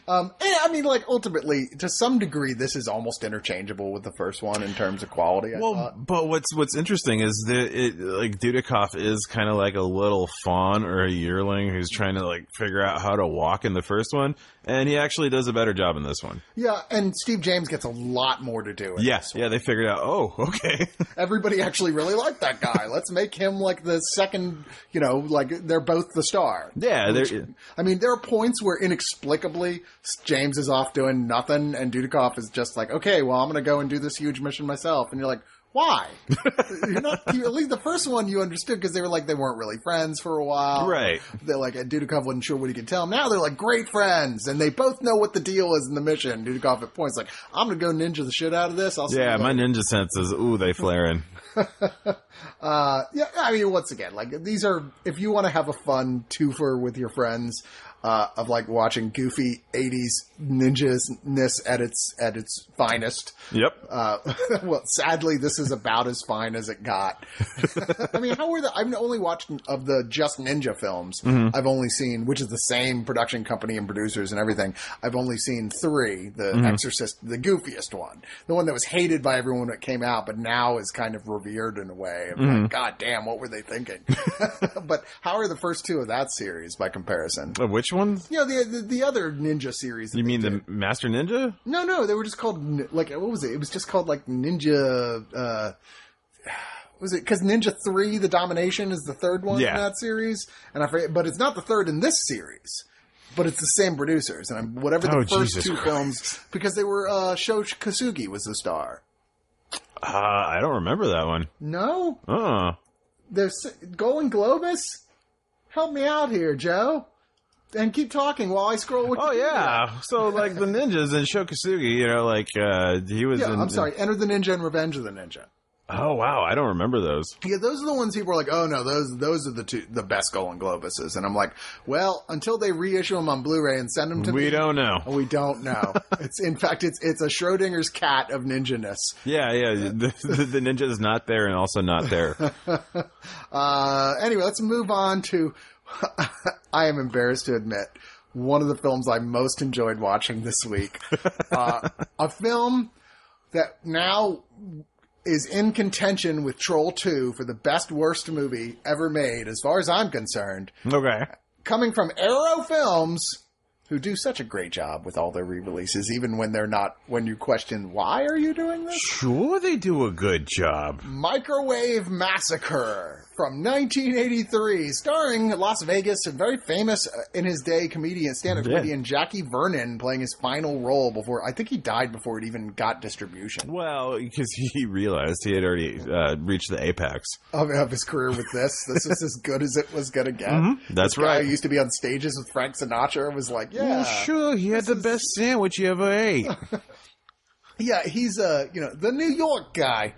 Um, and I mean, like ultimately, to some degree, this is almost interchangeable with the first one in terms of quality. I Well, thought. but what's what's interesting is that it like Dudikoff is kind of like a little fawn or a yearling who's trying to like figure out how to walk in the first one, and he actually does a better job in this one. yeah, and Steve James gets a lot more to do. In Yeah, this yeah, they figured out. Oh, okay. everybody actually really liked that guy. Let's make him like the second, you know, like they're both the star. yeah, Which- I mean, there are points where inexplicably James is off doing nothing, and Dudikoff is just like, okay, well, I'm going to go and do this huge mission myself. And you're like, why? you're not, you, at least the first one you understood because they were like, they weren't really friends for a while. Right. They're like, and Dudikoff wasn't sure what he could tell him. Now they're like great friends, and they both know what the deal is in the mission. Dudikoff at points like, I'm going to go ninja the shit out of this. I'll yeah. My later." ninja senses, ooh, they flaring. Uh, yeah, I mean, once again, like these are if you want to have a fun twofer with your friends uh, of like watching goofy '80s ninjas at its at its finest. Yep. Uh, well, sadly, this is about as fine as it got. I mean, how were the? I've only watched of the Just Ninja films. Mm-hmm. I've only seen, which is the same production company and producers and everything. I've only seen three. The Mm-hmm. Exorcist, the goofiest one, the one that was hated by everyone when it came out, but now is kind of revered in a way. Mm-hmm. like, God damn, what were they thinking? but how are the first two of that series by comparison? Which Which ones? You know, the, the the other ninja series. You mean did. the Master Ninja? No, no, they were just called like what was it? It was just called like Ninja. uh Was it because Ninja Three: The Domination is the third one Yeah. in that series? And I forget, but it's not the third in this series. But it's the same producers, and I'm, whatever the Oh, first Jesus two Christ. films, because they were uh, Sho Kosugi was the star. Uh, I don't remember that one. No, Uh. there's Golan Globus. Help me out here, Joe, and keep talking while I scroll. Wikipedia. Oh yeah. So like the ninjas and Sho Kosugi, you know, like uh he was Yeah, in I'm sorry. Enter the Ninja and Revenge of the Ninja. Oh wow, I don't remember those. Yeah, those are the ones people are like, oh no, those those are the two the best Golan Globuses, and I'm like, well, until they reissue them on Blu-ray and send them to me. We me, don't know. we don't know. it's in fact, it's it's a Schrodinger's cat of ninja-ness. Yeah, yeah. The, the, the ninja is not there and also not there. Uh, anyway, let's move on to. I am embarrassed to admit one of the films I most enjoyed watching this week. uh, a film that now is in contention with Troll 2 for the best worst movie ever made, as far as I'm concerned. Okay. Coming from Arrow Films, who do such a great job with all their re-releases, even when they're not, when you question, why are you doing this? Sure, they do a good job. Microwave Massacre from 1983, starring Las Vegas and very famous uh, in his day comedian, stand-up Yeah. comedian Jackie Vernon playing his final role before, I think he died before it even got distribution Well, because he realized he had already uh, reached the apex. of, of his career with this. This is as good as it was going to get. Mm-hmm. That's guy right. who used to be on stages with Frank Sinatra was like, yeah. Sure, he had the best sandwich you ever ate. Yeah, he's a you know the New York guy.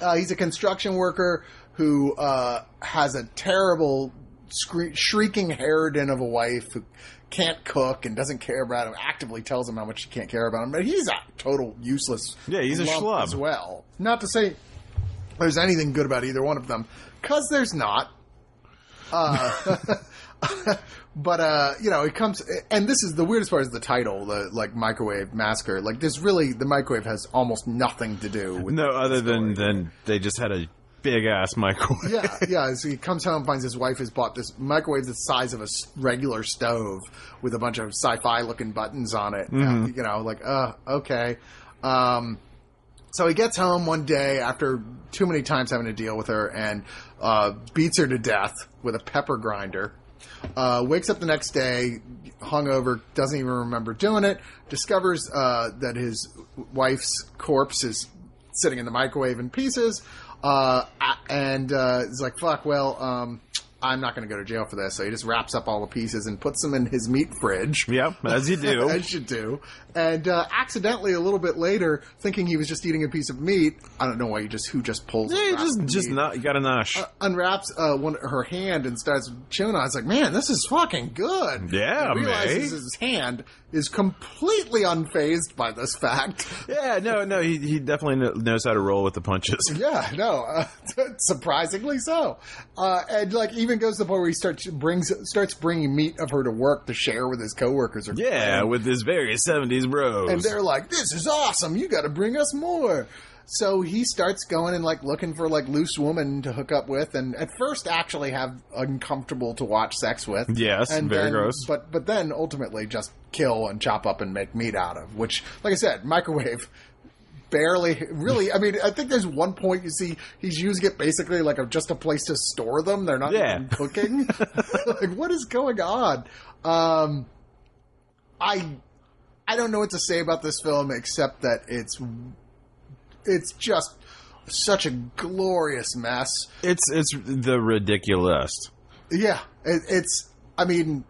Uh, he's a construction worker who uh, has a terrible, scree- shrieking harridan of a wife who can't cook and doesn't care about him. Actively tells him how much she can't care about him, but he's a total useless. Yeah, he's a schlub. as well. Not to say there's anything good about either one of them, because there's not. Uh, but uh, you know, it comes, and this is the weirdest part is the title, the like microwave massacre. Like, there's really the microwave has almost nothing to do with No, other than than they just had a big ass microwave. yeah, yeah. So he comes home, finds his wife has bought this microwave the size of a regular stove with a bunch of sci-fi looking buttons on it. Uh, you know, like, uh, okay. Um, so he gets home one day after too many times having to deal with her and uh, beats her to death with a pepper grinder. Uh, wakes up the next day, hungover, doesn't even remember doing it. Discovers uh, that his wife's corpse is sitting in the microwave in pieces, uh, and uh, is like, "Fuck, well, um, I'm not going to go to jail for this." So he just wraps up all the pieces and puts them in his meat fridge. Yep, as you do. As you do. And uh, accidentally, a little bit later, thinking he was just eating a piece of meat, I don't know why he just who just pulls. Yeah, just just meat, not you got a nosh. unwraps uh, one her hand and starts chewing on. it. It's like, man, this is fucking good. Yeah, and realizes mate. his hand is completely unfazed by this fact. yeah, no, no, he he definitely knows how to roll with the punches. Yeah, no, uh, surprisingly so. Uh, and like even goes to the point where he starts brings starts bringing meat of her to work to share with his coworkers. Or Yeah, with his very seventies bros. and they're like, "This is awesome! You got to bring us more." So he starts going and like looking for like loose woman to hook up with, and at first actually have uncomfortable to watch sex with. Yes, and very then- gross. But but then ultimately just kill and chop up and make meat out of. Which, like I said, microwave. Barely, really. I mean, I think there's one point you see he's using it basically like a, just a place to store them. They're not Yeah. even cooking. like, what is going on? Um, I I don't know what to say about this film except that it's it's just such a glorious mess. it's it's the ridiculous. Yeah, it, it's. I mean,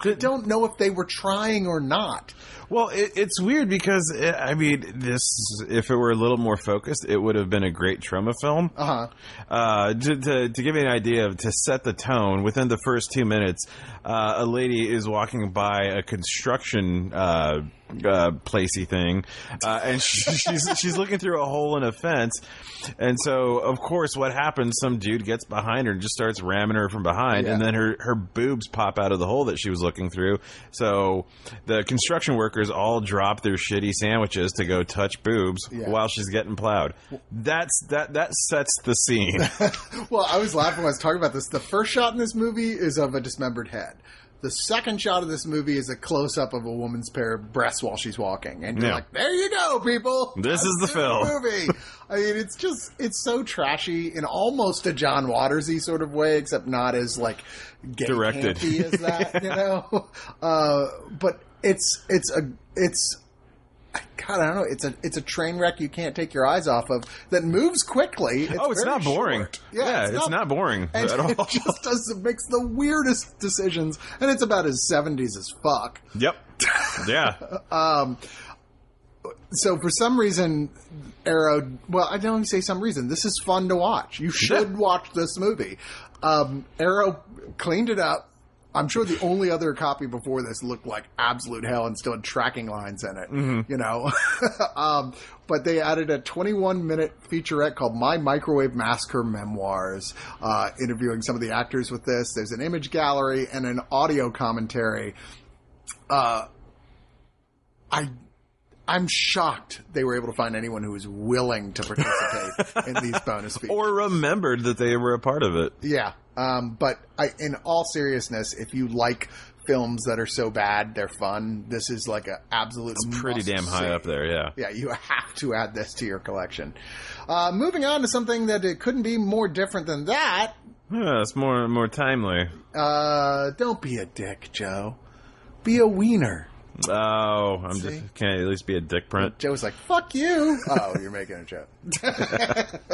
I don't know if they were trying or not. Well, it, it's weird because eh, I mean, this if it were a little more focused, it would have been a great Troma film. Uh huh. Uh, to, to, to give you an idea of to set the tone, within the first two minutes, uh, a lady is walking by a construction uh, uh, placey thing, uh, and she, she's she's looking through a hole in a fence, and so of course, what happens? Some dude gets behind her and just starts ramming her from behind, and then her her boobs pop out of the hole that she was looking through. So the construction workers all drop their shitty sandwiches to go touch boobs Yeah. while she's getting plowed. That's that that sets the scene. Well, I was laughing when I was talking about this. The first shot in this movie is of a dismembered head. The second shot of this movie is a close up of a woman's pair of breasts while she's walking, and you're Yeah. like, "There you go, people. This is the film." movie." I mean, it's just it's so trashy in almost a John Watersy sort of way, except not as like gay Directed. as that, you know. Uh, but it's it's a it's God, I don't know. It's a it's a train wreck you can't take your eyes off of that moves quickly. oh, it's not boring. short. Yeah, it's, not, boring And at all. it just does it makes the weirdest decisions, and it's about as seventies as fuck. Yep. Yeah. So for some reason, Arrow. Well, I don't even say some reason. This is fun to watch. You should Yeah. watch this movie. Um, Arrow cleaned it up. I'm sure the only other copy before this looked like absolute hell and still had tracking lines in it. You know, um, but they added a 21 minute featurette called "My Microwave Massacre Memoirs," uh, interviewing some of the actors with this. There's an image gallery and an audio commentary. Uh, I I'm shocked they were able to find anyone who was willing to participate in these bonus features. or remembered that they were a part of it. yeah, um, but I, in all seriousness, if you like films that are so bad they're fun, this is like an absolute Pretty damn high up there, yeah. Yeah, you have to add this to your collection. Uh, moving on to something that it couldn't be more different than that. Yeah, it's more more timely. Uh, don't be a dick, Joe. Be a wiener. Oh, I'm See? just can I at least be a dick print? Joe's like, fuck you. Oh, you're making a joke.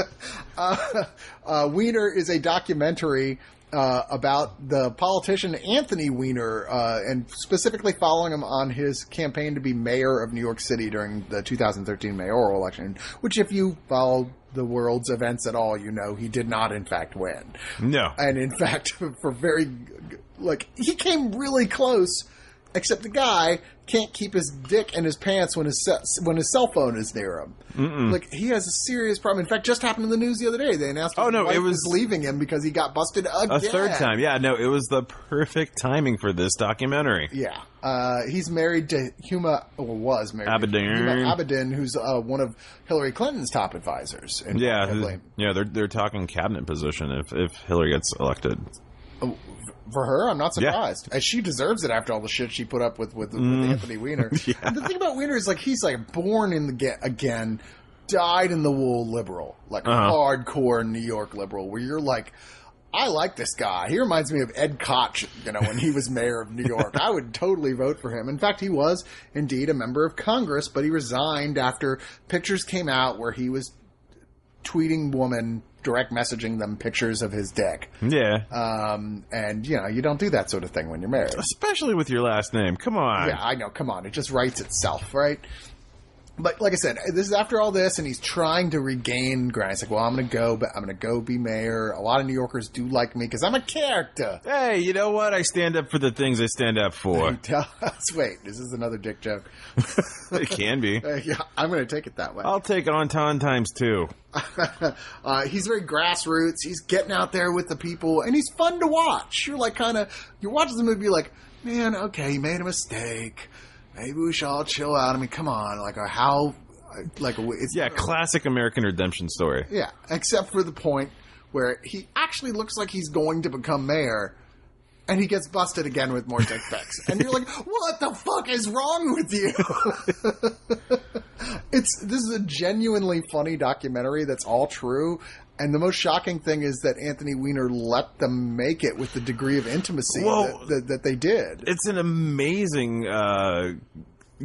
uh, uh, Wiener is a documentary uh, about the politician Anthony Weiner, uh, and specifically following him on his campaign to be mayor of New York City during the 2013 mayoral election, which, if you follow the world's events at all, you know he did not, in fact, win. No. And in fact, for very, like, he came really close, except the guy can't keep his dick in his pants when his ce- when his cell phone is near him. Like he has a serious problem. In fact, just happened in the news the other day. They announced Oh, no, it was leaving him because he got busted again. a third time. Yeah, no, it was the perfect timing for this documentary. Yeah, uh, he's married to Huma, or was married Abedin. to Huma Abedin, who's uh, one of Hillary Clinton's top advisors. Yeah, yeah, they're they're talking cabinet position if if Hillary gets elected. For her, I'm not surprised. As she deserves it after all the shit she put up with with, with Mm. Anthony Weiner. And the thing about Weiner is like he's like born in the get again, died in the wool liberal, like Uh-huh. hardcore New York liberal, where you're like. I like this guy. He reminds me of Ed Koch, you know, when he was mayor of New York. I would totally vote for him. In fact, he was indeed a member of Congress, but he resigned after pictures came out where he was tweeting woman, direct messaging them pictures of his dick. Yeah, Um, and you know, you don't do that sort of thing when you're married. especially with your last name. Come on. Yeah, I know. Come on, it just writes itself, right? But like I said, this is after all this, and he's trying to regain ground. He's like, "Well, I'm going to go, but I'm going to go be mayor." A lot of New Yorkers do like me because I'm a character. Hey, you know what? I stand up for the things I stand up for. Us, wait, this is another dick joke. it can be. Yeah, I'm going to take it that way. I'll take Anton times two. uh, he's very grassroots. He's getting out there with the people, and he's fun to watch. You're like kind of you're watching the movie, you're like, man, okay, he made a mistake. Maybe we should all chill out. I mean, come on, like uh, how, like a it's Yeah, classic American redemption story. yeah, except for the point where he actually looks like he's going to become mayor. And he gets busted again with more dick pics. And you're like, what the fuck is wrong with you? it's this is a genuinely funny documentary that's all true. And the most shocking thing is that Anthony Weiner let them make it with the degree of intimacy that, that, that they did. It's an amazing uh,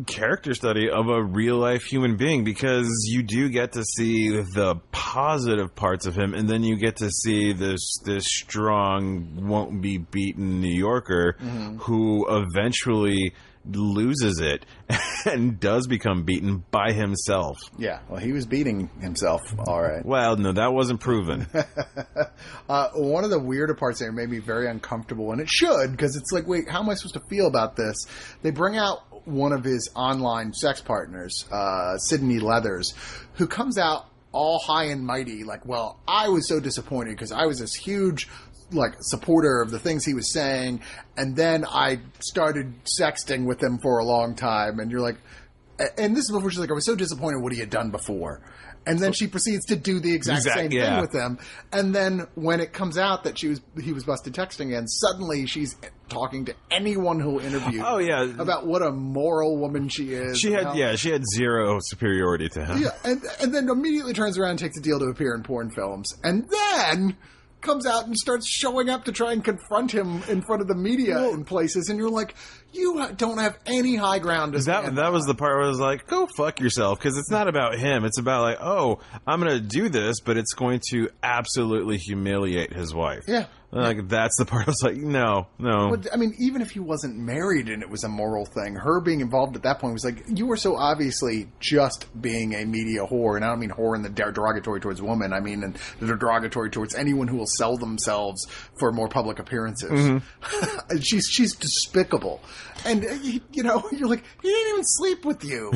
character study of a real life human being because you do get to see the positive parts of him, and then you get to see this this strong, won't be beaten New Yorker who eventually loses it and does become beaten by himself. yeah, well, he was beating himself, all right. Well, no, that wasn't proven. Uh, one of the weirder parts there made me very uncomfortable, and it should because it's like, wait, how am I supposed to feel about this? They bring out one of his online sex partners, uh, Sydney Leathers, who comes out all high and mighty, like, well, I was so disappointed because I was this huge like supporter of the things he was saying, and then I started sexting with him for a long time, and you're like, and this is before she's like, I was so disappointed what he had done before. And then she proceeds to do the exact, Exact- same yeah. thing with them. And then when it comes out that she was he was busted texting again, suddenly she's talking to anyone who'll interview. Oh, yeah. about what a moral woman she is. She had how- yeah, she had zero superiority to him. yeah, and and then immediately turns around and takes a deal to appear in porn films, and then comes out and starts showing up to try and confront him in front of the media in places, and you're like, you don't have any high ground to That that was the part where I was like, "Go fuck yourself," because it's not about him. It's about like, "Oh, I'm going to do this, but it's going to absolutely humiliate his wife." Yeah. Like that's the part. I was like, "No, no." But, I mean, even if he wasn't married and it was a moral thing, her being involved at that point was like, you were so obviously just being a media whore. And I don't mean whore in the derogatory towards women. I mean in the derogatory towards anyone who will sell themselves for more public appearances. Mm-hmm. And she's, she's despicable. And, uh, you, you know, you're like, he didn't even sleep with you.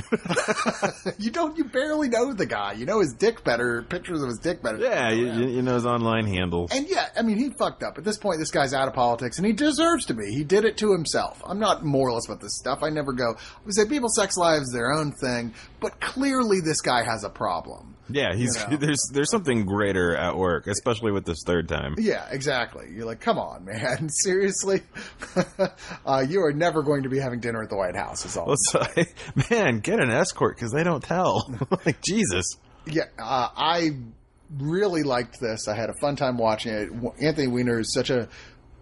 you don't, you barely know the guy. You know his dick better, pictures of his dick better. yeah, you, you you know his online handle. And yeah, I mean, he fucked up. At this point, this guy's out of politics, and he deserves to be. He did it to himself. I'm not moralist about this stuff. I never go, we say people's sex lives, their own thing, but clearly this guy has a problem. Yeah, he's you know. there's there's something greater at work, especially with this third time. Yeah, exactly. You're like, come on, man. Seriously? uh, you are never going to be having dinner at the White House, is all. Well, so, man, get an escort because they don't tell. like Jesus. yeah, uh, I really liked this. I had a fun time watching it. Anthony Weiner is such a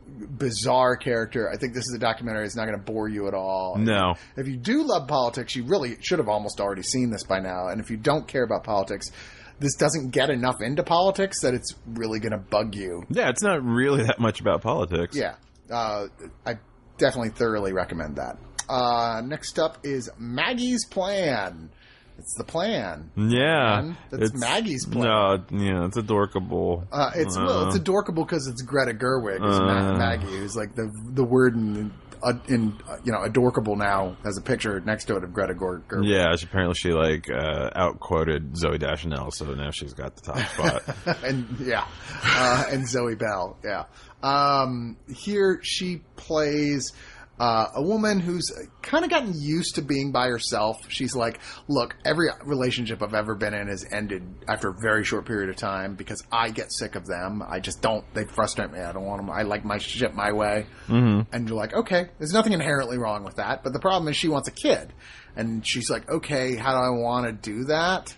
bizarre character. I think this is a documentary. It's not going to bore you at all. No. If you do love politics, you really should have almost already seen this by now. And if you don't care about politics, this doesn't get enough into politics that it's really going to bug you. Yeah, it's not really that much about politics. Yeah, uh, I definitely thoroughly recommend that. Uh, next up is Maggie's Plan. It's the plan. Yeah, Man, that's Maggie's plan. No, yeah, it's adorkable. Uh, it's well, it's adorable because it's Greta Gerwig Ma- Uh. Maggie, who's like the the word in, uh, in uh, you know adorkable now has a picture next to it of Greta Gerwig. Yeah, she, apparently she like uh, outquoted Zooey Deschanel, so now she's got the top spot. and yeah, uh, and Zoe Bell. Yeah. Um, here she plays uh, a woman who's kind of gotten used to being by herself. She's like, look, every relationship I've ever been in has ended after a very short period of time because I get sick of them. I just don't. They frustrate me. I don't want them. I like my shit my way. Mm-hmm. And you're like, okay, there's nothing inherently wrong with that. But the problem is she wants a kid, and she's like, okay, how do I want to do that?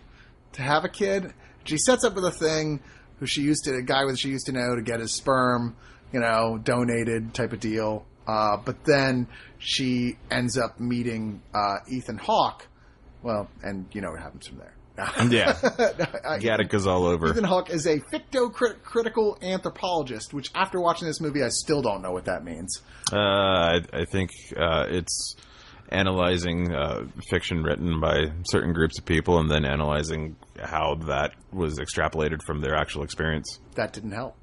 to have a kid. She sets up with a thing who she used to a guy with she used to know to get his sperm, you know, donated type of deal. Uh, but then she ends up meeting uh, Ethan Hawke. Well, and you know what happens from there. yeah, Uh, Gattaca's all over. Ethan Hawke is a ficto-critical anthropologist, which after watching this movie, I still don't know what that means. Uh, I, I think uh, it's analyzing uh, fiction written by certain groups of people and then analyzing how that was extrapolated from their actual experience. That didn't help.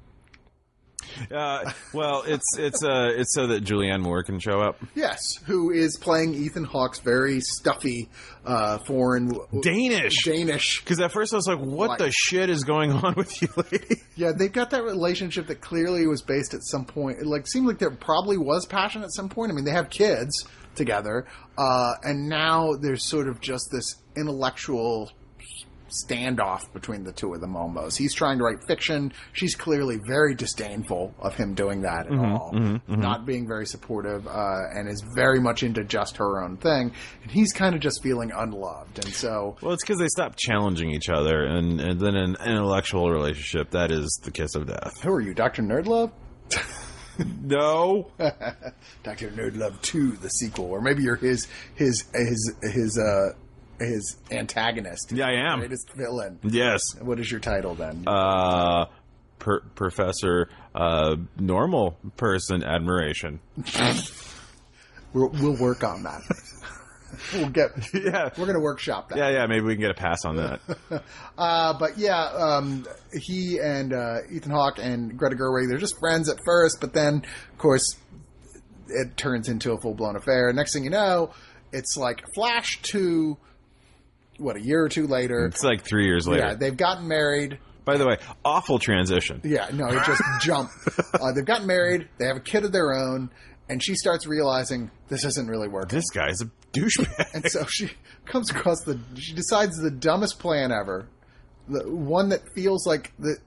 Uh, well, it's it's uh, it's so that Julianne Moore can show up. Yes, who is playing Ethan Hawke's very stuffy uh, foreign Danish. Danish Because at first I was like, "What the shit is going on with you, lady?" Yeah, they've got that relationship that clearly was based at some point. It like seemed like there probably was passion at some point. I mean, they have kids together, uh, and now there's sort of just this intellectual standoff between the two of them almost. He's trying to write fiction. She's clearly very disdainful of him doing that at all, not being very supportive, uh, and is very much into just her own thing. And he's kind of just feeling unloved, and so Well, it's because they stopped challenging each other, and, and then an intellectual relationship that is the kiss of death. who are you, Doctor Nerdlove? No, Doctor Nerdlove Two, the sequel, or maybe you're his his his his uh his antagonist. Yeah, I am. greatest villain. yes, What is your title then? uh, per- Professor uh, Normal Person Admiration. we'll, we'll work on that. we'll get. Yeah, We're gonna workshop that. yeah, yeah. Maybe we can get a pass on that. Uh, but yeah, um, he and uh, Ethan Hawke and Greta Gerwig, they're just friends at first, but then, of course, it turns into a full blown affair. Next thing you know, it's like flash to what a year or two later. It's like three years later. Yeah, they've gotten married. By the way, awful transition. Yeah, no, it just jumped. Uh, they've gotten married. They have a kid of their own, and she starts realizing this isn't really working. This guy's a douchebag. And so she comes across the. She decides the dumbest plan ever. the one that feels like the.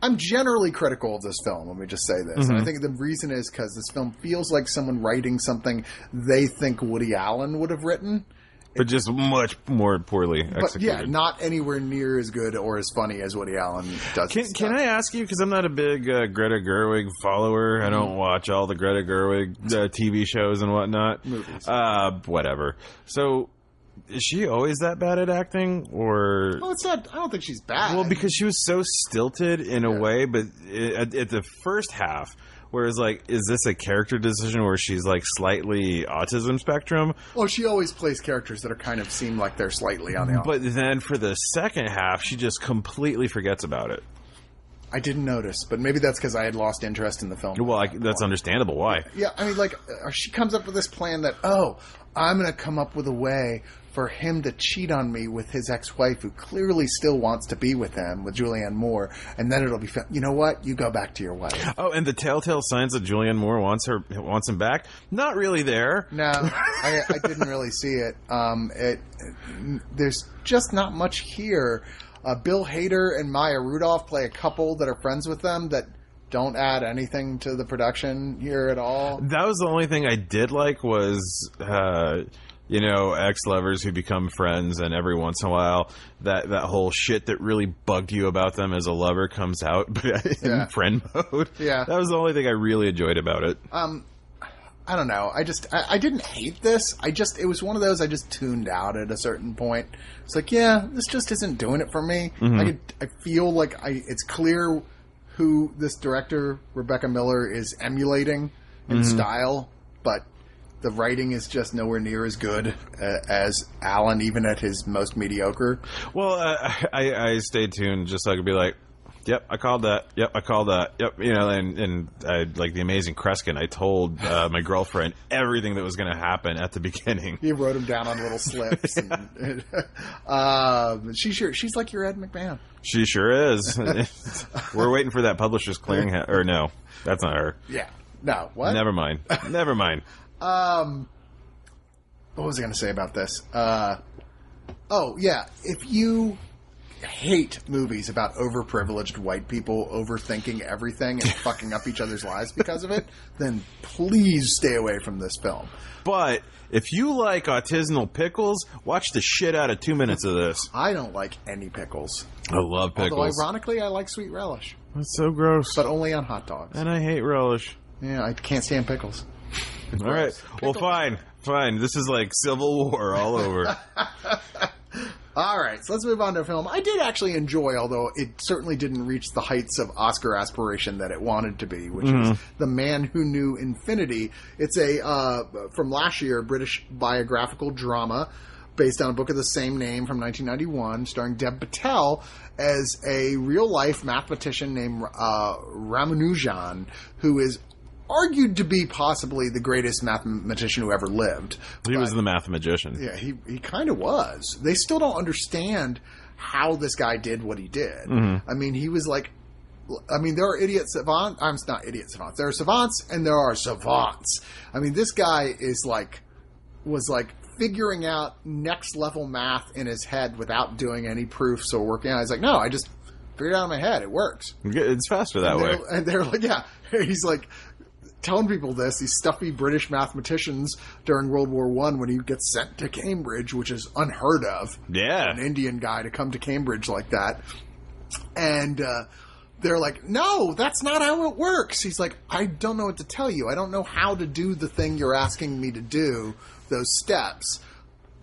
I'm generally critical of this film. Let me just say this. Mm-hmm. And I think the reason is because this film feels like someone writing something they think Woody Allen would have written. But just much more poorly But executed. yeah, not anywhere near as good or as funny as Woody Allen does. Can, can. I ask you because I'm not a big uh, Greta Gerwig follower. I don't watch all the Greta Gerwig uh, TV shows and whatnot. Movies. uh, whatever. So, is she always that bad at acting, or Well, it's not. I don't think she's bad. well, because she was so stilted in a way, but at, at the first half. Whereas, like, is this a character decision where she's like slightly autism spectrum? well, she always plays characters that are kind of seem like they're slightly on the. But then for the second half, she just completely forgets about it. I didn't notice, but maybe that's because I had lost interest in the film. Well, like, that's understandable. Why? Yeah, I mean, like, uh, she comes up with this plan that, oh, I'm going to come up with a way for him to cheat on me with his ex-wife, who clearly still wants to be with him, with Julianne Moore, and then it'll be, fa- you know what? You go back to your wife. Oh, and the telltale signs that Julianne Moore wants her wants him back. Not really there. No, I, I didn't really see it. Um, it, it- there's just not much here. Uh, Bill Hader and Maya Rudolph play a couple that are friends with them that don't add anything to the production here at all. That was the only thing I did like was, uh, you know, ex lovers who become friends, and every once in a while, that that whole shit that really bugged you about them as a lover comes out, but in Yeah. friend mode. Yeah. that was the only thing I really enjoyed about it. Um, I don't know. I just I, I didn't hate this. I just it was one of those I just tuned out at a certain point. It's like, yeah, this just isn't doing it for me. I could, I feel like I it's clear who this director Rebecca Miller is emulating in style, but the writing is just nowhere near as good uh, as Allen, even at his most mediocre. Well, uh, I, I stayed tuned just so I could be like, "Yep, I called that. Yep, I called that. Yep." You know, and and I, like the amazing Kreskin, I told uh, my girlfriend everything that was going to happen at the beginning. He wrote them down on little slips. and, uh, she sure she's like your Ed McMahon. She sure is. We're waiting for that publisher's clearinghouse. Or no, that's not her. Yeah. No. What? Never mind. Never mind. Um, what was I going to say about this? Uh, oh yeah, if you hate movies about overprivileged white people overthinking everything and fucking up each other's lives because of it, then please stay away from this film. But if you like artisanal pickles, watch the shit out of two minutes of this. I don't like any pickles. I love pickles. Although ironically, I like sweet relish, That's so gross. but only on hot dogs. and I hate relish. Yeah, I can't stand pickles. All right. Well, fine. Fine. This is like Civil War all over. All right, so let's move on to a film I did actually enjoy, although it certainly didn't reach the heights of Oscar aspiration that it wanted to be, which is The Man Who Knew Infinity. It's a uh, from last year British biographical drama based on a book of the same name from 1991, starring Dev Patel as a real life mathematician named uh, Ramanujan, who is argued to be possibly the greatest mathematician who ever lived. he was the math magician. Yeah, he he kind of was. They still don't understand how this guy did what he did. Mm-hmm. I mean, he was like, I mean, there are idiot savants. I'm not idiot savants. There are savants and there are savants. I mean, this guy is like, was like figuring out next level math in his head without doing any proofs or working out. He's like, no, I just figured it out in my head. It works. It's faster that And way. and they're like, yeah. He's like telling people this. These stuffy British mathematicians during World War One, when he gets sent to Cambridge, which is unheard of. Yeah. an Indian guy to come to Cambridge like that, and uh, they're like, "No, that's not how it works." He's like, "I don't know what to tell you. I don't know how to do the thing you're asking me to do. Those steps."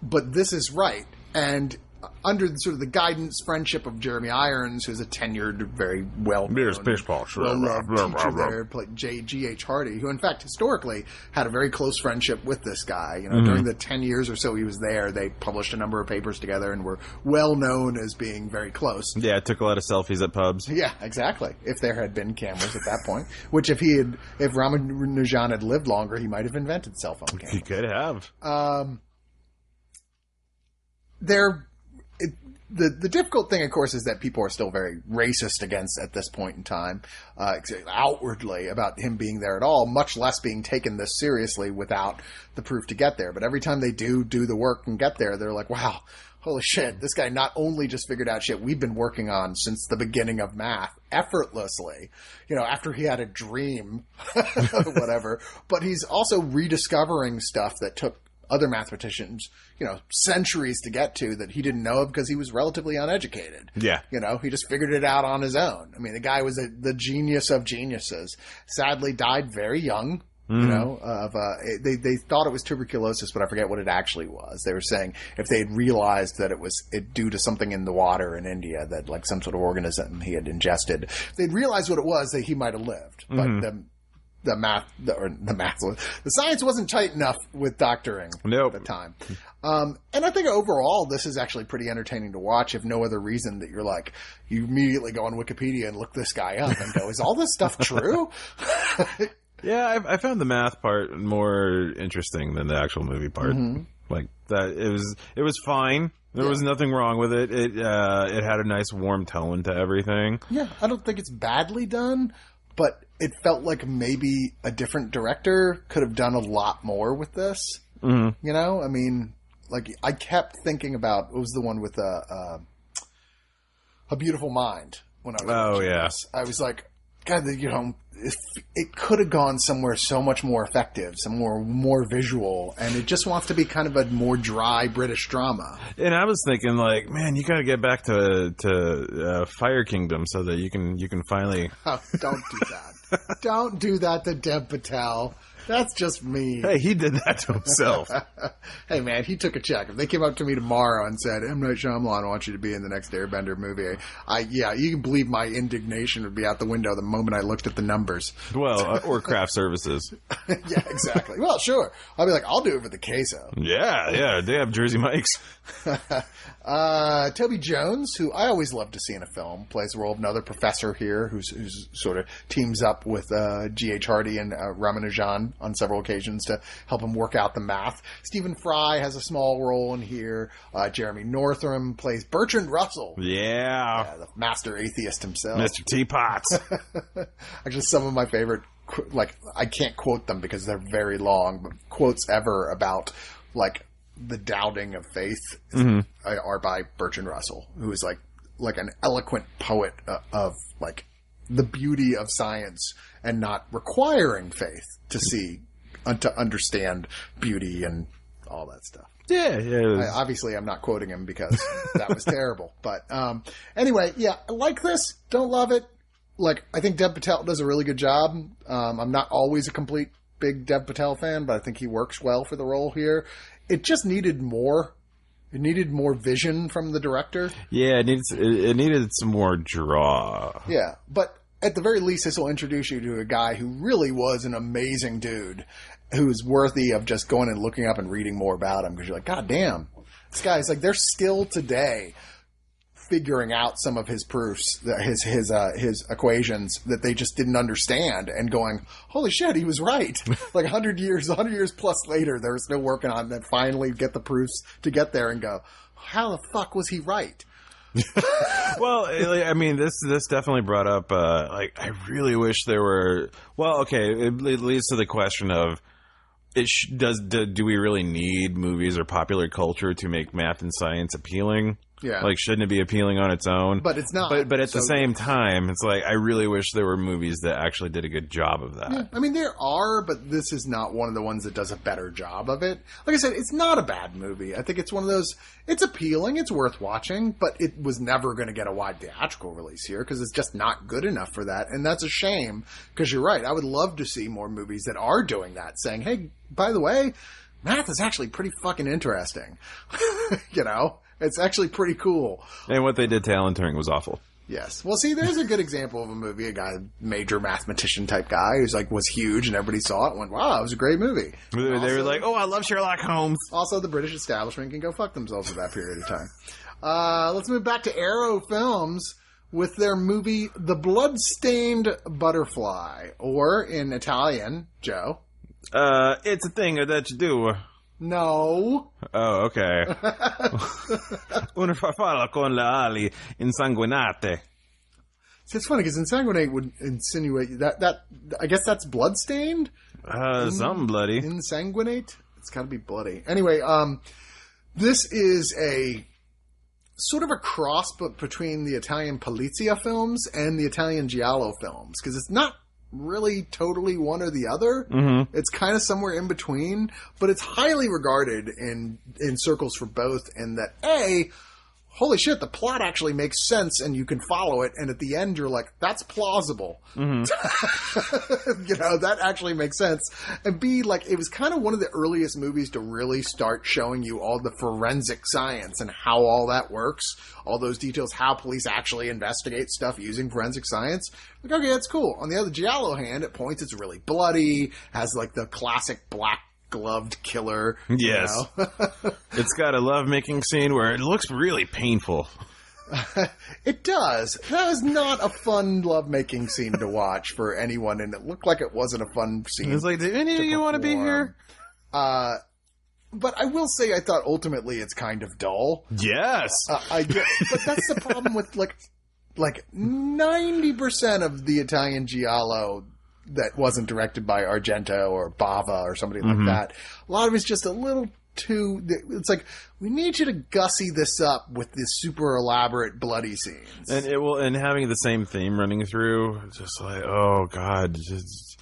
but this is right. And under sort of the guidance, friendship of Jeremy Irons, who's a tenured, very well Yes, pish posh. well loved Blah, blah, teacher there, played J. G. H. Hardy, who in fact historically had a very close friendship with this guy. You know, during the ten years or so he was there, they published a number of papers together and were well known as being very close. Yeah, took a lot of selfies at pubs. Yeah, exactly. If there had been cameras at that point, which if he had, if Ramanujan had lived longer, he might have invented cell phone cameras You could have. um, they're the the difficult thing, of course, is that people are still very racist against at this point in time, uh, outwardly about him being there at all, much less being taken this seriously without the proof to get there. But every time they do do the work and get there, they're like, wow. Holy shit, this guy not only just figured out shit we've been working on since the beginning of math effortlessly, you know, after he had a dream, whatever, but he's also rediscovering stuff that took other mathematicians, you know, centuries to get to that he didn't know of because he was relatively uneducated. Yeah. You know, he just figured it out on his own. I mean, the guy was a, the genius of geniuses. Sadly, died very young. You know, of uh, they they thought it was tuberculosis, but I forget what it actually was. They were saying if they had realized that it was it due to something in the water in India that like some sort of organism he had ingested, they'd realized what it was, that he might have lived. But the the math the, or the math the science wasn't tight enough with doctoring Nope. at the time. Um, and I think overall this is actually pretty entertaining to watch. If no other reason that you're like you immediately go on Wikipedia and look this guy up and go, is all this stuff true? Yeah, I, I found the math part more interesting than the actual movie part. Like that, it was it was fine. There was nothing wrong with it. It uh, it had a nice warm tone to everything. yeah, I don't think it's badly done, but it felt like maybe a different director could have done a lot more with this. Mm-hmm. You know, I mean, like I kept thinking about what was the one with a uh, a beautiful mind when I was Oh, yeah. this. I was like, God, you know, if it could have gone somewhere so much more effective, some more more visual, and it just wants to be kind of a more dry British drama. And I was thinking, like, man, you got to get back to to uh, Fire Kingdom so that you can you can finally. Oh, don't do that. don't do that to Dev Patel. That's just me. Hey, he did that to himself. Hey man, he took a check. If they came up to me tomorrow and said, "M Night Shyamalan wants you to be in the next Airbender movie," I yeah, you can believe my indignation would be out the window the moment I looked at the numbers. well, uh, or craft services. yeah, exactly. well, sure. I'll be like, I'll do it for the queso. Yeah, yeah, they have Jersey Mikes. Uh, Toby Jones, who I always love to see in a film, plays the role of another professor here who's, who's sort of teams up with uh, G.H. Hardy and uh, Ramanujan on several occasions to help him work out the math. Stephen Fry has a small role in here. Uh, Jeremy Northam plays Bertrand Russell, Yeah, uh, the master atheist himself. Mr. Teapots. Actually, some of my favorite, like, I can't quote them because they're very long, but quotes ever about, like, the doubting of faith is- are by Bertrand Russell, who is like, like an eloquent poet uh, of, like, the beauty of science and not requiring faith to see, uh, to understand beauty and all that stuff. yeah, yeah. I, obviously, I'm not quoting him because that was terrible. But um, anyway, yeah, I like this. Don't love it. Like, I think Dev Patel does a really good job. Um, I'm not always a complete big Dev Patel fan, but I think he works well for the role here. It just needed more. It needed more vision from the director. yeah, it needs it, needed some more draw. Yeah, but at the very least, this will introduce you to a guy who really was an amazing dude, who's worthy of just going and looking up and reading more about him because you're like, God damn, this guy's like, they're still today figuring out some of his proofs, his his uh, his equations that they just didn't understand, and going, holy shit, he was right. like hundred years, hundred years plus later, they're still working on that. Finally, get the proofs to get there and go, how the fuck was he right? well, I mean, this this definitely brought up. Uh, like, I really wish there were. Well, okay, it, it leads to the question of. It sh- does do, do we really need movies or popular culture to make math and science appealing? Yeah. Like, shouldn't it be appealing on its own? But it's not. But but at the same time, it's like I really wish there were movies that actually did a good job of that. I mean, there are, but this is not one of the ones that does a better job of it. Like I said, it's not a bad movie. I think it's one of those. It's appealing. It's worth watching, but it was never going to get a wide theatrical release here because it's just not good enough for that, and that's a shame. Because you're right. I would love to see more movies that are doing that, saying, "Hey, by the way, math is actually pretty fucking interesting." you know, it's actually pretty cool. And what they did to Alan Turing was awful. Yes. Well, see, there's a good example of a movie, a guy, major mathematician type guy who's like, was huge and everybody saw it and went, wow, it was a great movie. They, they were like, "Oh, I love Sherlock Holmes." Also, the British establishment can go fuck themselves for that period of time. Uh, let's move back to Arrow Films with their movie The Bloodstained Butterfly, or in Italian, Joe. Uh, it's a thing that you do. No. Oh, okay. Una farfalla con le ali insanguinate. See, it's funny because insanguinate would insinuate that that I guess that's bloodstained. Uh, something bloody. Insanguinate. It's got to be bloody. Anyway, um, this is a sort of a cross, between the Italian Polizia films and the Italian Giallo films because it's not really totally one or the other. Mm-hmm. It's kind of somewhere in between, but it's highly regarded in in circles for both. And that a holy shit, the plot actually makes sense and you can follow it. And at the end, you're like, that's plausible. Mm-hmm. you know, that actually makes sense. And B, like, it was kind of one of the earliest movies to really start showing you all the forensic science and how all that works, all those details, how police actually investigate stuff using forensic science. Like, okay, that's cool. On the other Giallo hand, at points, it's really bloody, has like the classic black gloved killer. you Yes. know? It's got a lovemaking scene where it looks really painful. It does. That was not a fun lovemaking scene to watch for anyone, and it looked like it wasn't a fun scene. It's like, do any of you want to be here? Uh, but I will say, I thought ultimately it's kind of dull. Yes. Uh, I get, but that's the problem with like, like ninety percent of the Italian giallo that wasn't directed by Argento or Bava or somebody like mm-hmm. that. A lot of it's just a little too. It's like we need you to gussy this up with this super elaborate bloody scenes. and it will, and having the same theme running through, just like, oh god, just,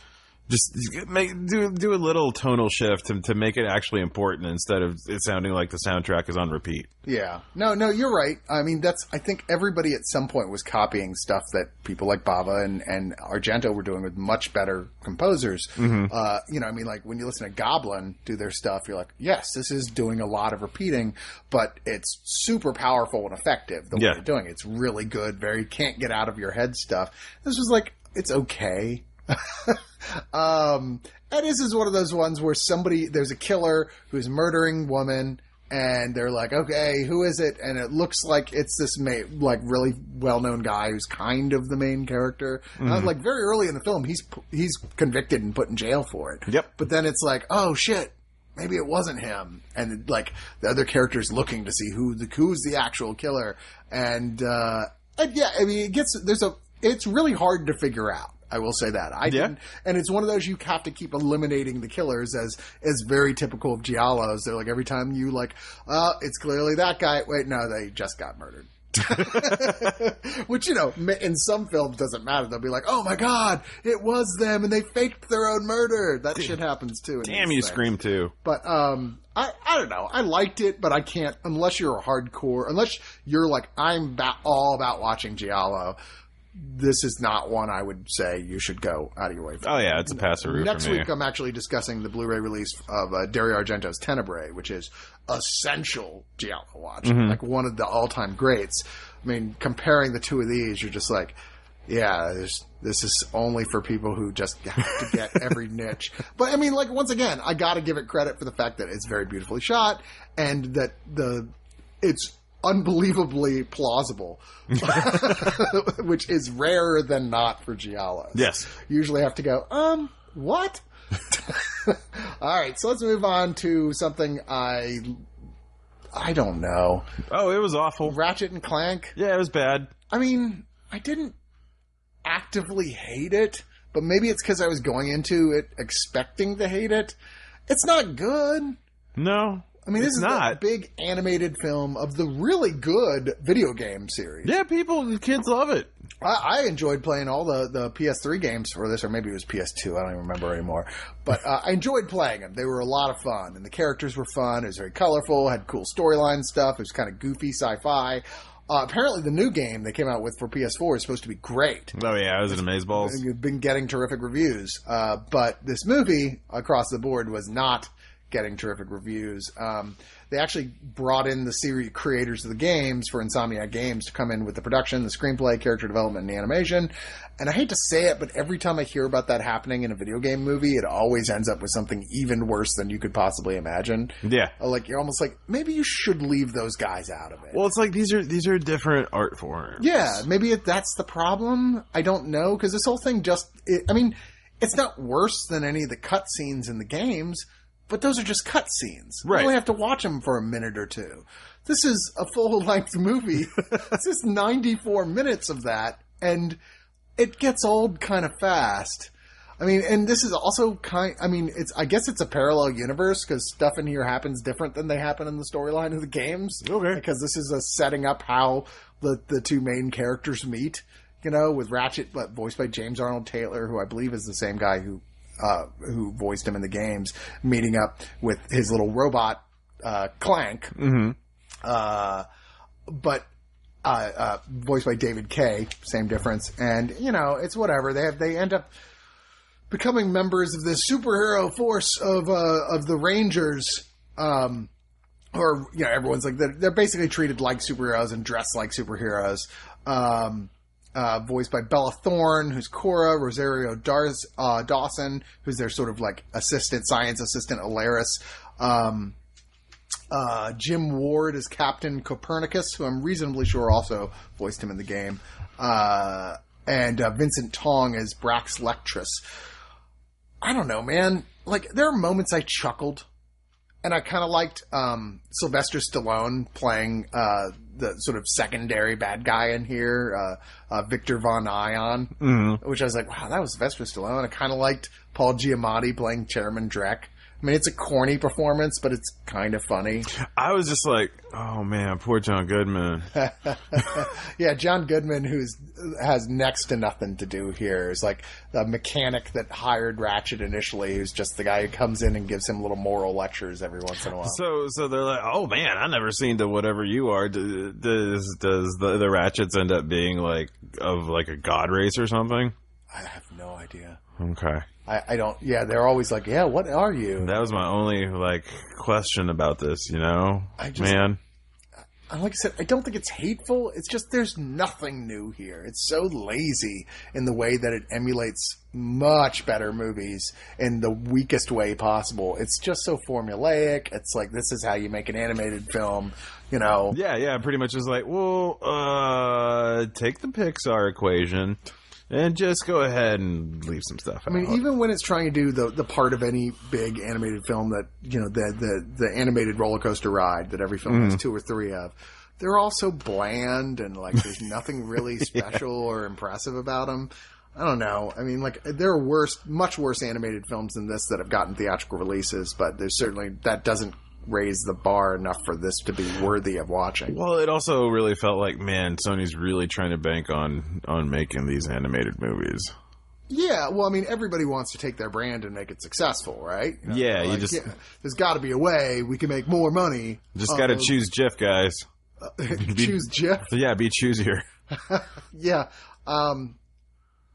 just make do do a little tonal shift to, to make it actually important instead of it sounding like the soundtrack is on repeat. Yeah. No, no, you're right. I mean, that's, I think everybody at some point was copying stuff that people like Bava and, and Argento were doing with much better composers. Uh, you know, I mean, like when you listen to Goblin do their stuff, you're like, yes, this is doing a lot of repeating, but it's super powerful and effective the way they're doing it. It's really good, very can't get out of your head stuff. This was like, it's okay. um, and this is one of those ones where somebody, there's a killer who's murdering woman, and they're like, okay, who is it? And it looks like it's this ma- like really well known guy who's kind of the main character. Uh, like very early in the film, he's he's convicted and put in jail for it. Yep. But then it's like, oh shit, maybe it wasn't him, and like the other characters looking to see who the who's the actual killer, and uh, and yeah, I mean, it gets there's a it's really hard to figure out. I will say that I Yeah. didn't, and it's one of those you have to keep eliminating the killers as as very typical of giallos. They're like every time you like, uh, it's clearly that guy. Wait, no, they just got murdered. Which you know, in some films doesn't matter. They'll be like, "Oh my god, it was them," and they faked their own murder. That shit happens too. in Damn you, things. Scream too. But um, I I don't know. I liked it, but I can't unless you're a hardcore. Unless you're like I'm ba- all about watching giallo. This is not one I would say you should go out of your way for. Oh yeah, it's a passeroo Next week, I'm actually discussing the Blu-ray release of uh, Dario Argento's Tenebrae, which is essential giallo watch, Mm-hmm. like one of the all-time greats. I mean, comparing the two of these, you're just like, yeah, there's, this is only for people who just have to get every niche. But I mean, like once again, I got to give it credit for the fact that it's very beautifully shot and that the it's unbelievably plausible, which is rarer than not for Giallo. Yes. usually have to go, um, what? All right, so let's move on to something I I don't know. Oh, it was awful. Ratchet and Clank. Yeah, it was bad. I mean, I didn't actively hate it, but maybe it's because I was going into it expecting to hate it. It's not good. No, I mean, this it's is not. a big animated film of the really good video game series. Yeah, people, kids love it. I, I enjoyed playing all the, the PS3 games for this, or maybe it was PS2. I don't even remember anymore. But uh, I enjoyed playing them. They were a lot of fun, and the characters were fun. It was very colorful, had cool storyline stuff. It was kind of goofy sci-fi. Uh, apparently, the new game they came out with for PS4 is supposed to be great. Oh yeah, I was in Amazeballs. You've been getting terrific reviews, uh, but this movie across the board was not getting terrific reviews. Um, they actually brought in the series creators of the games for Insomniac Games to come in with the production, the screenplay, character development, and the animation. And I hate to say it, but every time I hear about that happening in a video game movie, it always ends up with something even worse than you could possibly imagine. Yeah. Uh, Like you're almost like maybe you should leave those guys out of it. Well, it's like these are these are different art forms. Yeah, maybe it, that's the problem. I don't know because this whole thing just. It, I mean, it's not worse than any of the cutscenes in the games, but those are just cut scenes. Right. You only have to watch them for a minute or two. This is a full length movie. this is 94 minutes of that, and it gets old kind of fast. I mean, and this is also kind. I mean, it's. I guess it's a parallel universe because stuff in here happens different than they happen in the storyline of the games. Okay. Because this is a setting up how the the two main characters meet. You know, with Ratchet, but voiced by James Arnold Taylor, who I believe is the same guy who uh, who voiced him in the games, meeting up with his little robot uh, Clank. Mm-hmm. Uh, but uh, uh, voiced by David Kaye, same difference. And you know, it's whatever. They have they end up becoming members of this superhero force of uh, of the Rangers. Um, or you know, everyone's like they're, they're basically treated like superheroes and dressed like superheroes. Um, uh, voiced by Bella Thorne, who's Cora, Rosario uh, Dawson, who's their sort of like assistant, science assistant, Elaris. Um, uh, Jim Ward is Captain Copernicus, who I'm reasonably sure also voiced him in the game. Uh, and uh, Vincent Tong is Brax Lectrus. I don't know, man. Like, there are moments I chuckled. And I kind of liked um, Sylvester Stallone playing uh, the sort of secondary bad guy in here, uh, uh, Victor Von Ion, which I was like, wow, that was Sylvester Stallone. I kind of liked Paul Giamatti playing Chairman Drek. I mean, it's a corny performance, but it's kind of funny. I was just like, oh man, poor John Goodman. Yeah, John Goodman, who's has next to nothing to do here, is like the mechanic that hired Ratchet initially, who's just the guy who comes in and gives him little moral lectures every once in a while. So, so they're like, oh man, I never seen the whatever you are. Does does the the Ratchets end up being like of like a god race or something? I have no idea. Okay, I, I don't. Yeah, they're always like, yeah, what are you? that was my only like question about this. You know, I just- man. Like I said, I don't think it's hateful. It's just there's nothing new here. It's so lazy in the way that it emulates much better movies in the weakest way possible. It's just so formulaic. It's like this is how you make an animated film, you know. Yeah, yeah, pretty much is like, well, uh, take the Pixar equation and just go ahead and leave some stuff. I mean, even when it's trying to do the the part of any big animated film that you know the the the animated roller coaster ride that every film has mm-hmm. two or three of, they're all so bland and like there's nothing really special or impressive about them. I don't know. I mean, like there are worse, much worse animated films than this that have gotten theatrical releases, but there's certainly that doesn't raise the bar enough for this to be worthy of watching. Well, it also really felt like, man, Sony's really trying to bank on on making these animated movies. Yeah, well, I mean, everybody wants to take their brand and make it successful, right? You know, Yeah, you like, just- there's got to be a way we can make more money. Just got to choose Jif, guys. choose Jeff. Yeah, be choosier. Yeah. Um,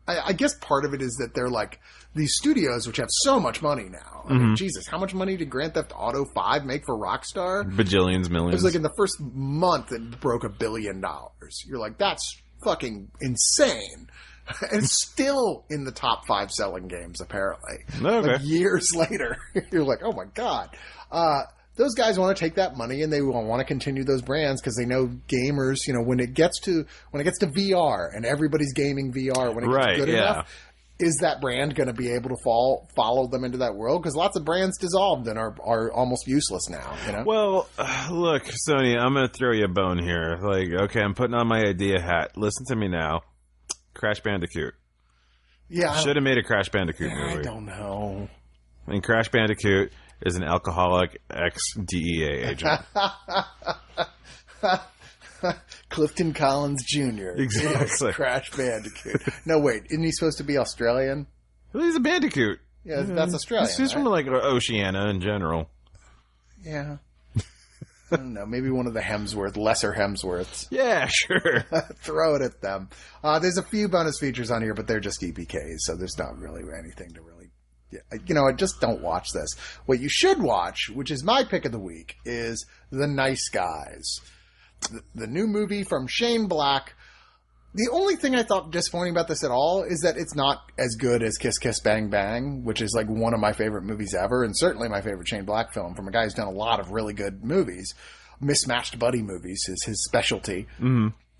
I, I guess part of it is that they're like these studios, which have so much money now. I Mm-hmm. Jesus, how much money did Grand Theft Auto Five make for Rockstar? Bajillions, It millions. was like in the first month it broke a billion dollars. You're like, that's fucking insane. And still in the top five selling games, apparently. Okay. Like years later, you're like, oh my god. Uh, those guys want to take that money and they want to continue those brands because they know gamers. You know, when it gets to when it gets to VR and everybody's gaming VR, when it gets Right, good yeah. enough, is that brand going to be able to fall follow them into that world? Because lots of brands dissolved and are are almost useless now. You know. Well, uh, look, Sony, I'm going to throw you a bone here. Like, okay, I'm putting on my idea hat. Listen to me now. Crash Bandicoot. yeah, Should have made a Crash Bandicoot I movie. I don't know. I mean, Crash Bandicoot is an alcoholic ex DEA agent. Clifton Collins Jr. Exactly. Crash Bandicoot. no, wait, isn't he supposed to be Australian? Well, He's a Bandicoot. Yeah, that's Australian. He's, right? from like Oceania in general. Yeah. I don't know. Maybe one of the Hemsworth, lesser Hemsworths. Yeah, sure. Throw it at them. Uh, there's a few bonus features on here, but they're just EPKs, so there's not really anything to really. You know, just don't watch this. What you should watch, which is my pick of the week, is The Nice Guys, the, the new movie from Shane Black. The only thing I thought disappointing about this at all is that it's not as good as Kiss Kiss Bang Bang, which is like one of my favorite movies ever, and certainly my favorite Shane Black film from a guy who's done a lot of really good movies. Mismatched buddy movies is his specialty.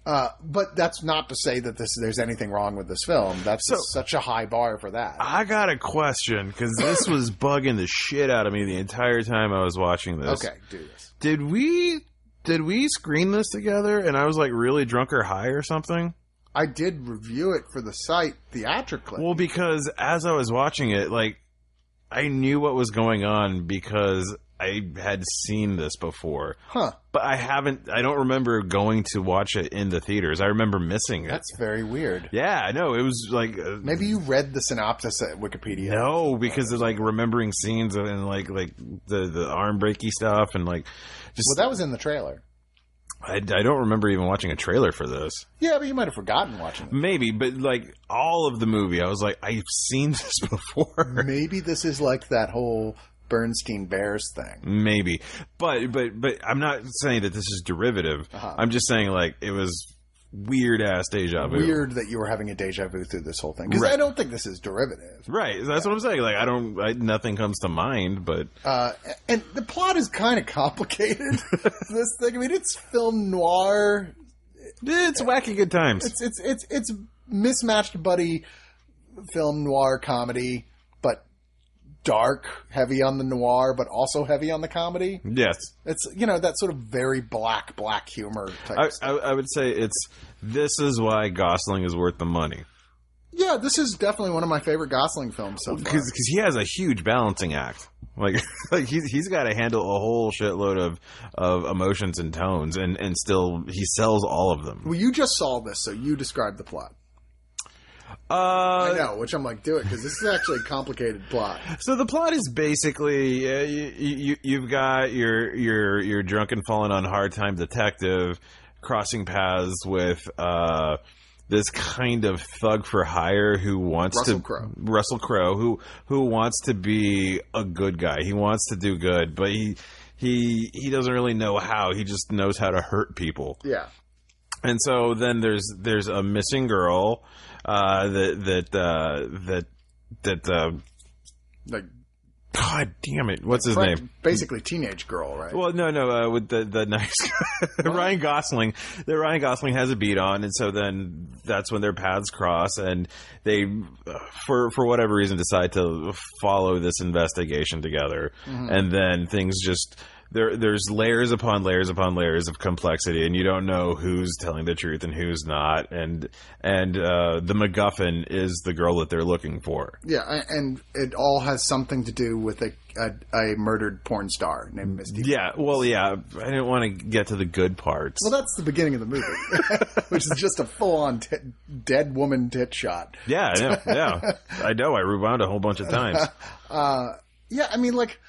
Uh, but that's not to say that this there's anything wrong with this film. That's So- such a high bar for that. I got a question because this was bugging the shit out of me the entire time I was watching this. okay, do this. Did we did we screen this together and I was like really drunk or high or something? I did review it for the site theatrically. Well, because as I was watching it, like I knew what was going on because I had seen this before. huh? But I haven't I don't remember going to watch it in the theaters. I remember missing it. That's very weird. yeah, I know. It was like uh, Maybe you read the synopsis at Wikipedia. No, because of like remembering scenes and like like the the arm breaky stuff and like just Well, that was in the trailer. I, I don't remember even watching a trailer for this. Yeah, but you might have forgotten watching it. Maybe, but like all of the movie, I was like, I've seen this before. Maybe this is like that whole Bernstein Bears thing. Maybe, but but but I'm not saying that this is derivative. Uh-huh. I'm just saying like it was weird ass deja vu. Weird that you were having a deja vu through this whole thing because Right. I don't think this is derivative. Right, that's what I'm saying. Like I don't, I, nothing comes to mind, but Uh, and the plot is kind of complicated. this thing, I mean, it's film noir. it's wacky good times. It's it's it's it's mismatched buddy film noir comedy, dark, heavy on the noir, but also heavy on the comedy. yes, It's you know that sort of very black black humor type. I, stuff. I, I would say it's this is why Gosling is worth the money. yeah, this is definitely one of my favorite Gosling films so far. because he has a huge balancing act. Like, like he's he's got to handle a whole shitload of of emotions and tones, and and still he sells all of them. Well, you just saw this, so you describe the plot. Uh, I know, which I'm like, do it because this is actually a complicated plot. So the plot is basically uh, you, you you've got your your your drunken fallen on hard time detective crossing paths with uh this kind of thug for hire who wants Russell to Crowe. Russell Crowe who who wants to be a good guy. He wants to do good, but he he he doesn't really know how. He just knows how to hurt people. Yeah, And so then there's there's a missing girl uh, that that uh, that that uh, like God damn it! What's his name? Basically, teenage girl, right? Well, no, no, uh, with the the nice guy, Ryan Gosling. The Ryan Gosling has a beat on, and so then that's when their paths cross, and they, uh, for for whatever reason, decide to follow this investigation together, and then things just. There, there's layers upon layers upon layers of complexity, and you don't know who's telling the truth and who's not. And and uh, the MacGuffin is the girl that they're looking for. yeah, and it all has something to do with a a, a murdered porn star named Misty. Yeah, well, yeah. I didn't want to get to the good parts. Well, that's the beginning of the movie, which is just a full-on t- dead woman tit shot. Yeah, I know. Yeah, I know. I rewound a whole bunch of times. Yeah, I mean, like,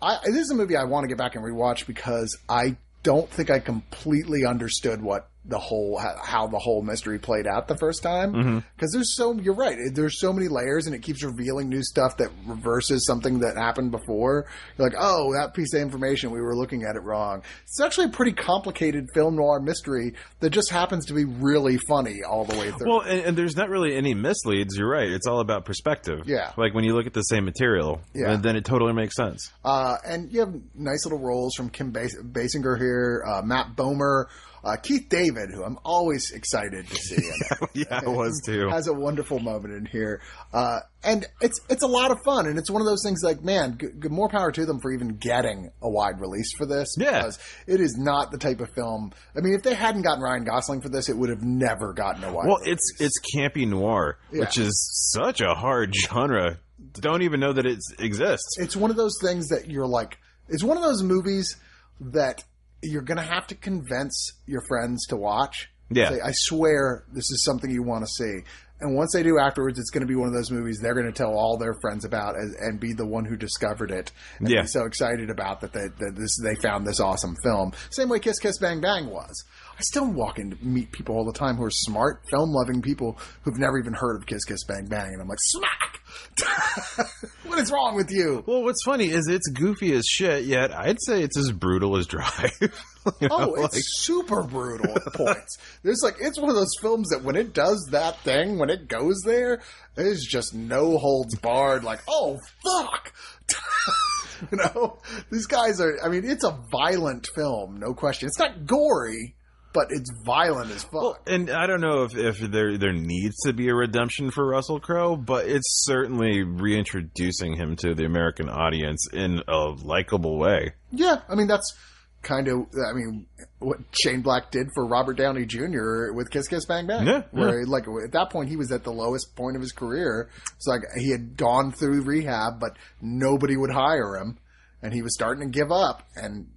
I, this is a movie I want to get back and rewatch because I don't think I completely understood what the whole how, the whole mystery played out the first time. Because there's so you're right, there's so many layers, and it keeps revealing new stuff that reverses something that happened before. You're like, oh, that piece of information we were looking at it wrong. It's actually a pretty complicated film noir mystery that just happens to be really funny all the way through. Well, and, and there's not really any misleads. You're right. It's all about perspective. Yeah. Like when you look at the same material, Yeah. then, then it totally makes sense. Uh, and you have nice little roles from Kim Bas- Basinger here, uh, Matt Bomer, uh, Keith David, who I'm always excited to see. yeah, it was too. Has a wonderful moment in here, uh, and it's it's a lot of fun, and it's one of those things like, man, g- g- more power to them for even getting a wide release for this. Yeah. because it is not the type of film. I mean, if they hadn't gotten Ryan Gosling for this, it would have never gotten a wide. Well, release. it's it's campy noir, which is such a hard genre. Don't even know that it exists. it's one of those things that you're like it's one of those movies that you're gonna have to convince your friends to watch Yeah. Say, i swear this is something you want to see and once they do afterwards it's going to be one of those movies they're going to tell all their friends about and, and be the one who discovered it and Yeah. be so excited about that they, that this they found this awesome film same way kiss kiss bang bang was I still walk and meet people all the time who are smart, film loving people who've never even heard of Kiss Kiss Bang Bang, and I'm like, smack! what is wrong with you? Well, what's funny is it's goofy as shit. Yet I'd say it's as brutal as Drive. You know, Oh, it's like- super brutal at points. There's like it's one of those films that when it does that thing, when it goes there, there's just no holds barred. Like, oh fuck, you know, these guys are. I mean, it's a violent film, no question. It's not gory, but it's violent as fuck. Well, and I don't know if, if there there needs to be a redemption for Russell Crowe, but it's certainly reintroducing him to the American audience in a likable way. yeah, I mean that's kind of I mean what Shane Black did for Robert Downey Jr. with Kiss Kiss Bang Bang. Yeah, where like at that point he was at the lowest point of his career. It's like he had gone through rehab, but nobody would hire him, and he was starting to give up, and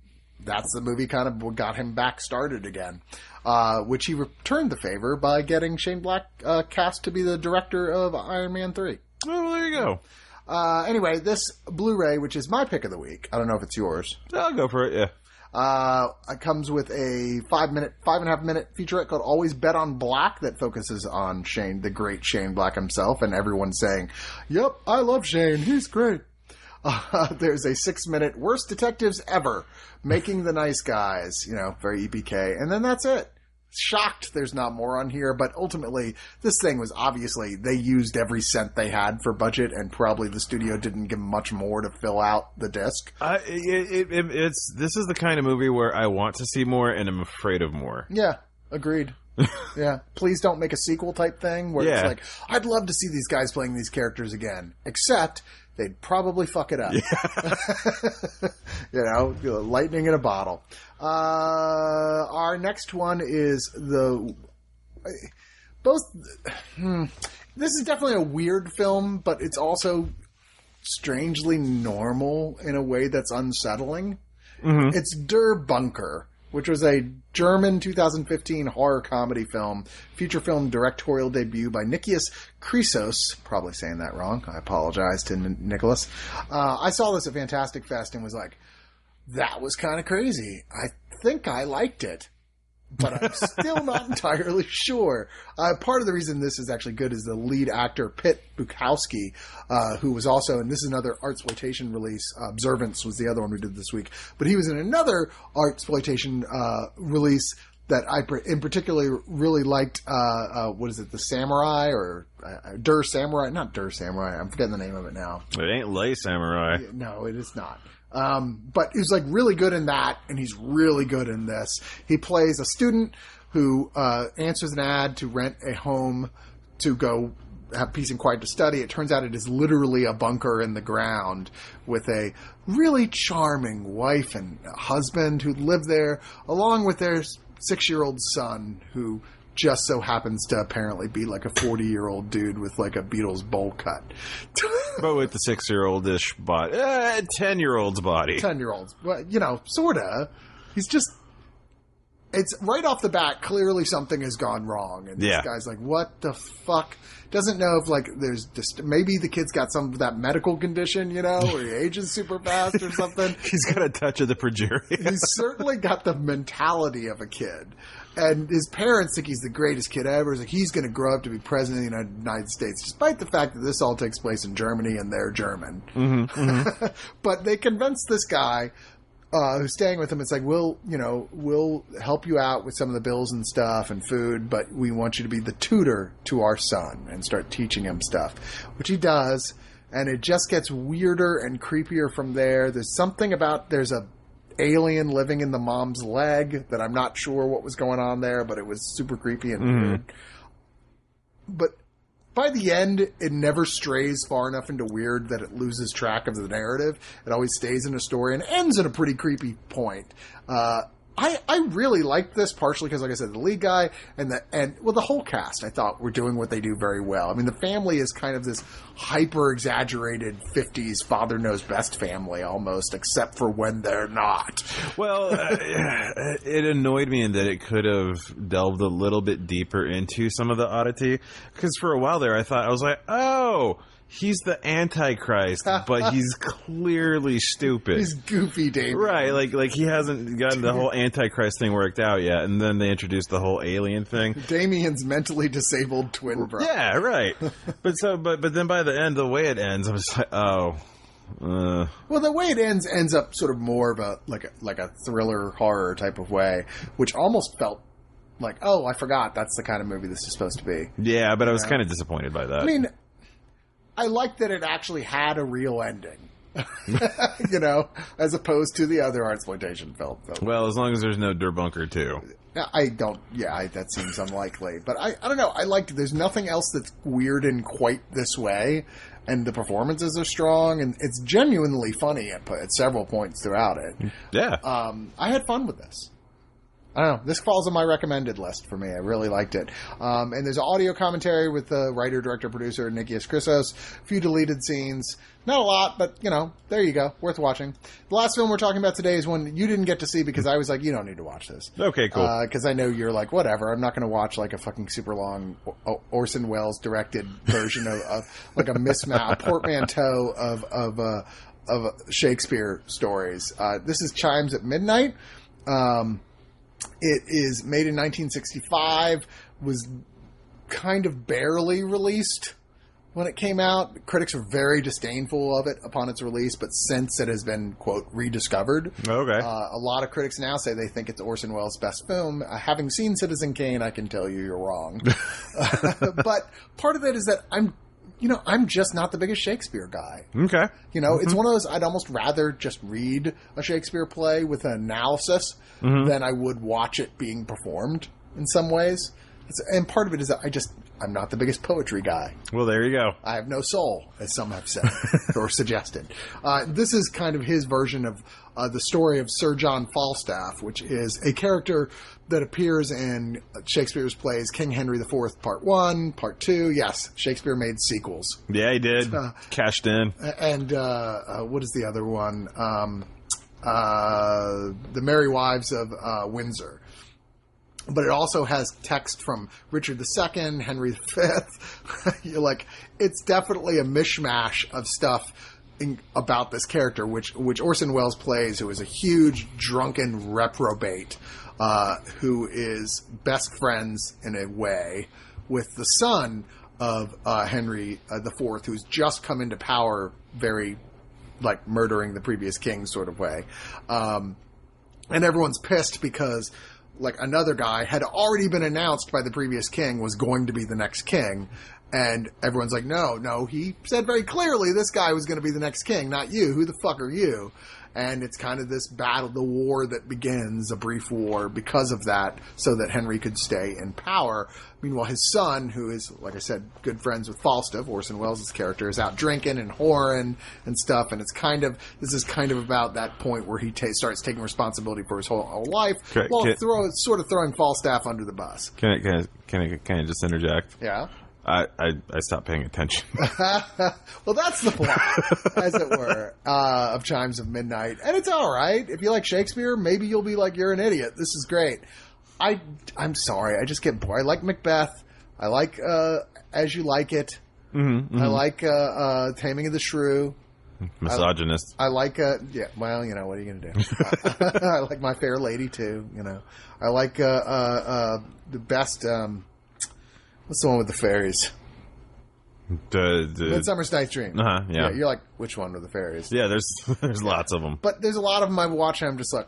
that's the movie kind of got him back started again. Uh, which he returned the favor by getting Shane Black uh, cast to be the director of Iron Man three. Oh, well, there you go. Uh, anyway, this Blu-ray, which is my pick of the week, I don't know if it's yours. I'll go for it. Yeah. Uh, it comes with a five minute, five and a half minute featurette called "Always Bet on Black" that focuses on Shane, the great Shane Black himself, and everyone saying, "Yep, I love Shane. He's great." Uh, there's a six minute worst detectives ever, making the nice guys. You know, very EPK, and then that's it. Shocked there's not more on here, but ultimately this thing was obviously they used every cent they had for budget, and probably the studio didn't give much more to fill out the disc. I, it, it, it's this is the kind of movie where I want to see more and I'm afraid of more. Yeah, agreed. yeah, please don't make a sequel type thing where Yeah. it's like, I'd love to see these guys playing these characters again, except they'd probably fuck it up. you know, lightning in a bottle. Uh, our next one is the both. Hmm, this is definitely a weird film, but it's also strangely normal in a way that's unsettling. It's Der Bunker, which was a German 2015 horror comedy film, feature film directorial debut by Nikias Chrysos. Probably saying that wrong. I apologize to N- Nicholas. Uh, I saw this at Fantastic Fest and was like, that was kind of crazy. I think I liked it but I'm still not entirely sure. Uh, part of the reason this is actually good is the lead actor Pit Bukowski, uh, who was also, and this is another art exploitation release. Uh, Observance was the other one we did this week, but he was in another art exploitation uh, release that I in particular really liked. Uh, uh, what is it, the Samurai or uh, Der Samurai? Not Der Samurai. I'm forgetting the name of it now. It ain't Le Samouraï. No, it is not. Um, but he's like really good in that, and he's really good in this. He plays a student who uh, answers an ad to rent a home to go have peace and quiet to study. It turns out it is literally a bunker in the ground with a really charming wife and husband who live there, along with their six year old son who just so happens to apparently be like a 40 year old dude with like a Beatles bowl cut. But with the six year old ish body. Eh, 10 year old's body. 10 year olds. But, you know, sorta. He's just. It's right off the bat, clearly something has gone wrong. And this Yeah. guy's like, what the fuck? Doesn't know if, like, there's just. Maybe the kid's got some of that medical condition, you know, or he ages super fast or something. He's got a touch of the progeria. He's certainly got the mentality of a kid. And his parents think he's the greatest kid ever. It's like he's going to grow up to be president of the United- States, despite the fact that this all takes place in Germany and they're German. but they convince this guy uh, who's staying with him. It's like we'll, you know, we'll help you out with some of the bills and stuff and food, but we want you to be the tutor to our son and start teaching him stuff, which he does. And it just gets weirder and creepier from there. There's something about there's a alien living in the mom's leg that I'm not sure what was going on there, but it was super creepy and weird. But by the end, it never strays far enough into weird that it loses track of the narrative. It always stays in a story and ends at a pretty creepy point. Uh, I, I really liked this partially because, like I said, the lead guy and the and well, the whole cast I thought were doing what they do very well. I mean, the family is kind of this hyper exaggerated '50s father knows best family almost, except for when they're not. Well, uh, it annoyed me in that it could have delved a little bit deeper into some of the oddity. Because for a while there, I thought I was like, "Oh, he's the Antichrist," but he's clearly stupid. He's goofy, Dave. Right, like like he hasn't gotten the whole Antichrist thing worked out yet, and then they introduced the whole alien thing. Damien's mentally disabled twin brother. Yeah, right. but so, but but then by the end, the way it ends, I'm just like, oh, uh, Well, the way it ends ends up sort of more of a like a like a thriller horror type of way, which almost felt like, oh, I forgot that's the kind of movie this is supposed to be. yeah. But I was kind of disappointed by that. I mean, I like that it actually had a real ending. you know, as opposed to the other exploitation film. film. Well, as long as there's no Der Bunker too. I don't. Yeah, I, that seems unlikely. But I, I don't know. I liked. There's nothing else that's weird in quite this way, and the performances are strong, and it's genuinely funny at, at several points throughout it. Yeah. Um, I had fun with this. I don't know. This falls on my recommended list for me. I really liked it. Um, and there's audio commentary with the writer, director, producer Nikias Chrysos. A few deleted scenes. Not a lot, but you know, there you go. Worth watching. The last film we're talking about today is one you didn't get to see because I was like, you don't need to watch this. Okay, cool. Because I know you're like, whatever. I'm not going to watch like a fucking super long O- Orson Welles directed version of, of like a mismatch, a portmanteau of of uh, of Shakespeare stories. Uh, this is Chimes at Midnight. Um, it is made in 1965. Was kind of barely released when it came out. Critics were very disdainful of it upon its release, but since it has been quote rediscovered, okay. uh, a lot of critics now say they think it's Orson Welles' best film. Uh, having seen Citizen Kane, I can tell you you're wrong. but part of it is that I'm, you know, I'm just not the biggest Shakespeare guy. okay. You know, it's one of those I'd almost rather just read a Shakespeare play with an analysis than I would watch it being performed in some ways. It's, and part of it is that I just I'm not the biggest poetry guy. Well, there you go. I have no soul, as some have said or suggested. Uh, this is kind of his version of uh, the story of Sir John Falstaff, which is a character that appears in Shakespeare's plays King Henry IV, Part One, Part Two. Yes, Shakespeare made sequels, Yeah, he did. Cashed in. and uh, uh, what is the other one? Um, uh, the Merry Wives of uh, Windsor. But it also has text from Richard II, Henry V. You're like, it's definitely a mishmash of stuff in, about this character, which which Orson Welles plays, who is a huge drunken reprobate, uh, who is best friends in a way with the son of uh, Henry uh, IV, who's just come into power, very like murdering the previous king sort of way. Um, and everyone's pissed because like another guy had already been announced by the previous king was going to be the next king and everyone's like no no he said very clearly this guy was going to be the next king not you. Who the fuck are you? And it's kind of this battle the war that begins a brief war because of that so that henry could stay in power. Meanwhile his son who is like i said good friends with falstaff orson welles' character is out drinking and whoring and stuff. And it's kind of this is kind of about that point where he ta- starts taking responsibility for his whole, whole life Okay, while okay. throw, sort of throwing falstaff under the bus. Can I, can I, can I, can I just interject? yeah I, I, I stopped paying attention. well, that's the plot, as it were, uh, of Chimes of Midnight. And it's all right. If you like Shakespeare, maybe you'll be like, you're an idiot. This is great. I, I'm sorry. I just get bored. I like Macbeth. I like uh, As You Like It. I like uh, uh, Taming of the Shrew. Misogynist. I like, uh, yeah, well, you know, what are you going to do? I like My Fair Lady, too, you know. I like uh, uh, uh, the best, um, what's the one with the fairies? Duh, duh. Midsummer's Night's Dream. Uh-huh, yeah. You're like, which one with the fairies? yeah, there's there's lots of them. But there's a lot of them I watch and I'm just like,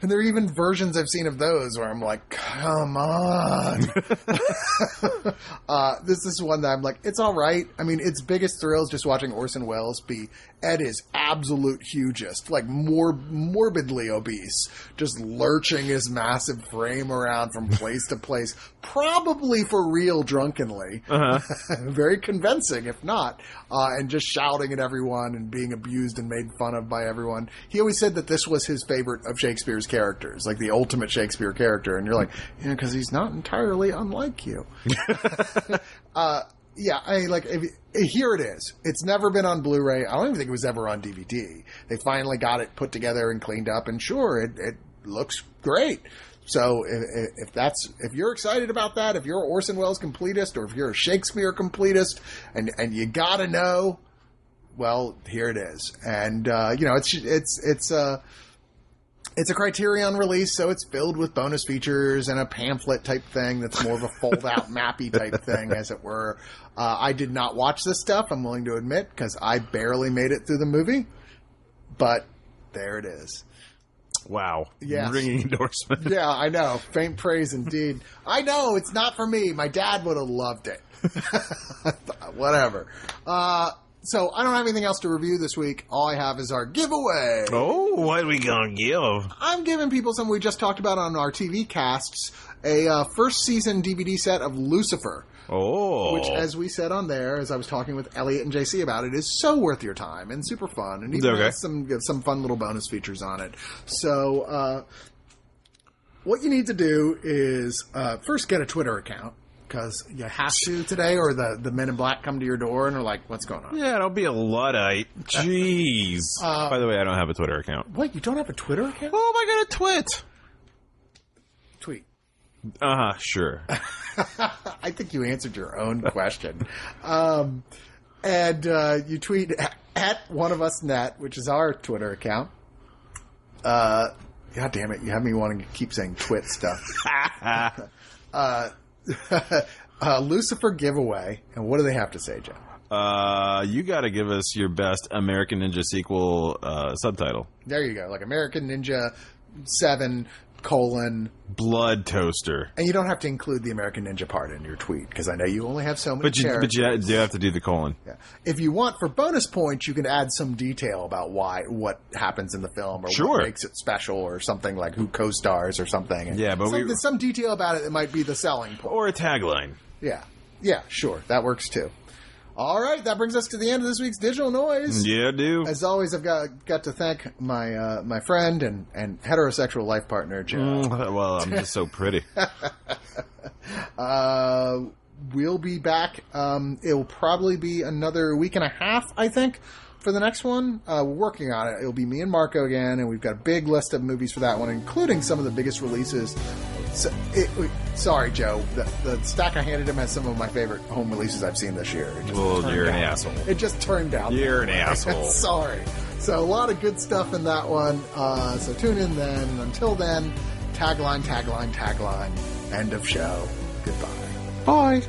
and there are even versions I've seen of those where I'm like, come on. uh, this is one that I'm like, it's all right. I mean, its biggest thrill is just watching Orson Welles be at his absolute hugest, like more morbidly obese, just lurching his massive frame around from place to place, probably for real drunkenly. Very convincing, if not, uh, and just shouting at everyone and being abused and made fun of by everyone. He always said that this was his favorite of Shakespeare's characters, like the ultimate Shakespeare character. And you're like, yeah, because he's not entirely unlike you. uh, yeah, I like if, here it is. It's never been on Blu-ray. I don't even think it was ever on DVD. They finally got it put together and cleaned up, and sure, it, it looks great. So if, if that's if you're excited about that, if you're Orson Welles completist, or if you're a Shakespeare completist, and and you gotta know, well, here it is. And uh, you know, it's it's it's uh it's a Criterion release, so it's filled with bonus features and a pamphlet type thing that's more of a fold out mappy type thing, as it were. Uh, I did not watch this stuff, I'm willing to admit, because I barely made it through the movie. But there it is. Wow. Yes. Ringing endorsement. Yeah, I know. Faint praise indeed. I know, it's not for me. My dad would have loved it. Whatever. Uh, so I don't have anything else to review this week. All I have is our giveaway. Oh, what are we gonna give? I'm giving people something we just talked about on our TV casts a uh, first season DVD set of Lucifer. Oh, Which, as we said on there, as I was talking with Elliot and JC about it, is so worth your time and super fun, and even Okay. has some some fun little bonus features on it. So, uh, what you need to do is uh, first get a Twitter account because you have to today, or the the Men in Black come to your door and are like, "What's going on?" yeah, don't be a luddite. Jeez. Uh, By the way, I don't have a Twitter account. What? You don't have a Twitter account? Oh, am I gonna twit? Tweet. Uh huh. Sure. I think you answered your own question. um, and uh, you tweet at one of us net, which is our Twitter account. Uh, God damn it! You have me wanting to keep saying twit stuff. uh, uh, Lucifer giveaway, and what do they have to say, Jeff? Uh, you got to give us your best American Ninja sequel uh, subtitle. There you go, like American Ninja Seven colon, Blood Toaster. and you don't have to include the American Ninja part in your tweet because I know you only have so many. But you, but you do have to do the colon. Yeah. If you want for bonus points, you can add some detail about why what happens in the film or Sure. what makes it special or something like who co-stars or something. And Yeah, but we- some, some detail about it that might be the selling point. Or a tagline. Yeah, yeah, sure, that works too. All right, that brings us to the end of this week's digital noise. Yeah, do. As always, I've got got to thank my uh, my friend and, and heterosexual life partner, Joe. Mm, well, I'm just so pretty. Uh, we'll be back. Um, it'll probably be another week and a half, I think, for the next one. Uh, we're working on it. It'll be me and Marco again, and we've got a big list of movies for that one, including some of the biggest releases. So, it, wait, sorry, Joe. The, the stack I handed him has some of my favorite home releases I've seen this year. It just Well, turned you're an out- asshole. It just turned out. You're an way. asshole. sorry. So a lot of good stuff in that one. Uh, so tune in then. Until then, tagline, tagline, tagline. End of show. Goodbye. Bye.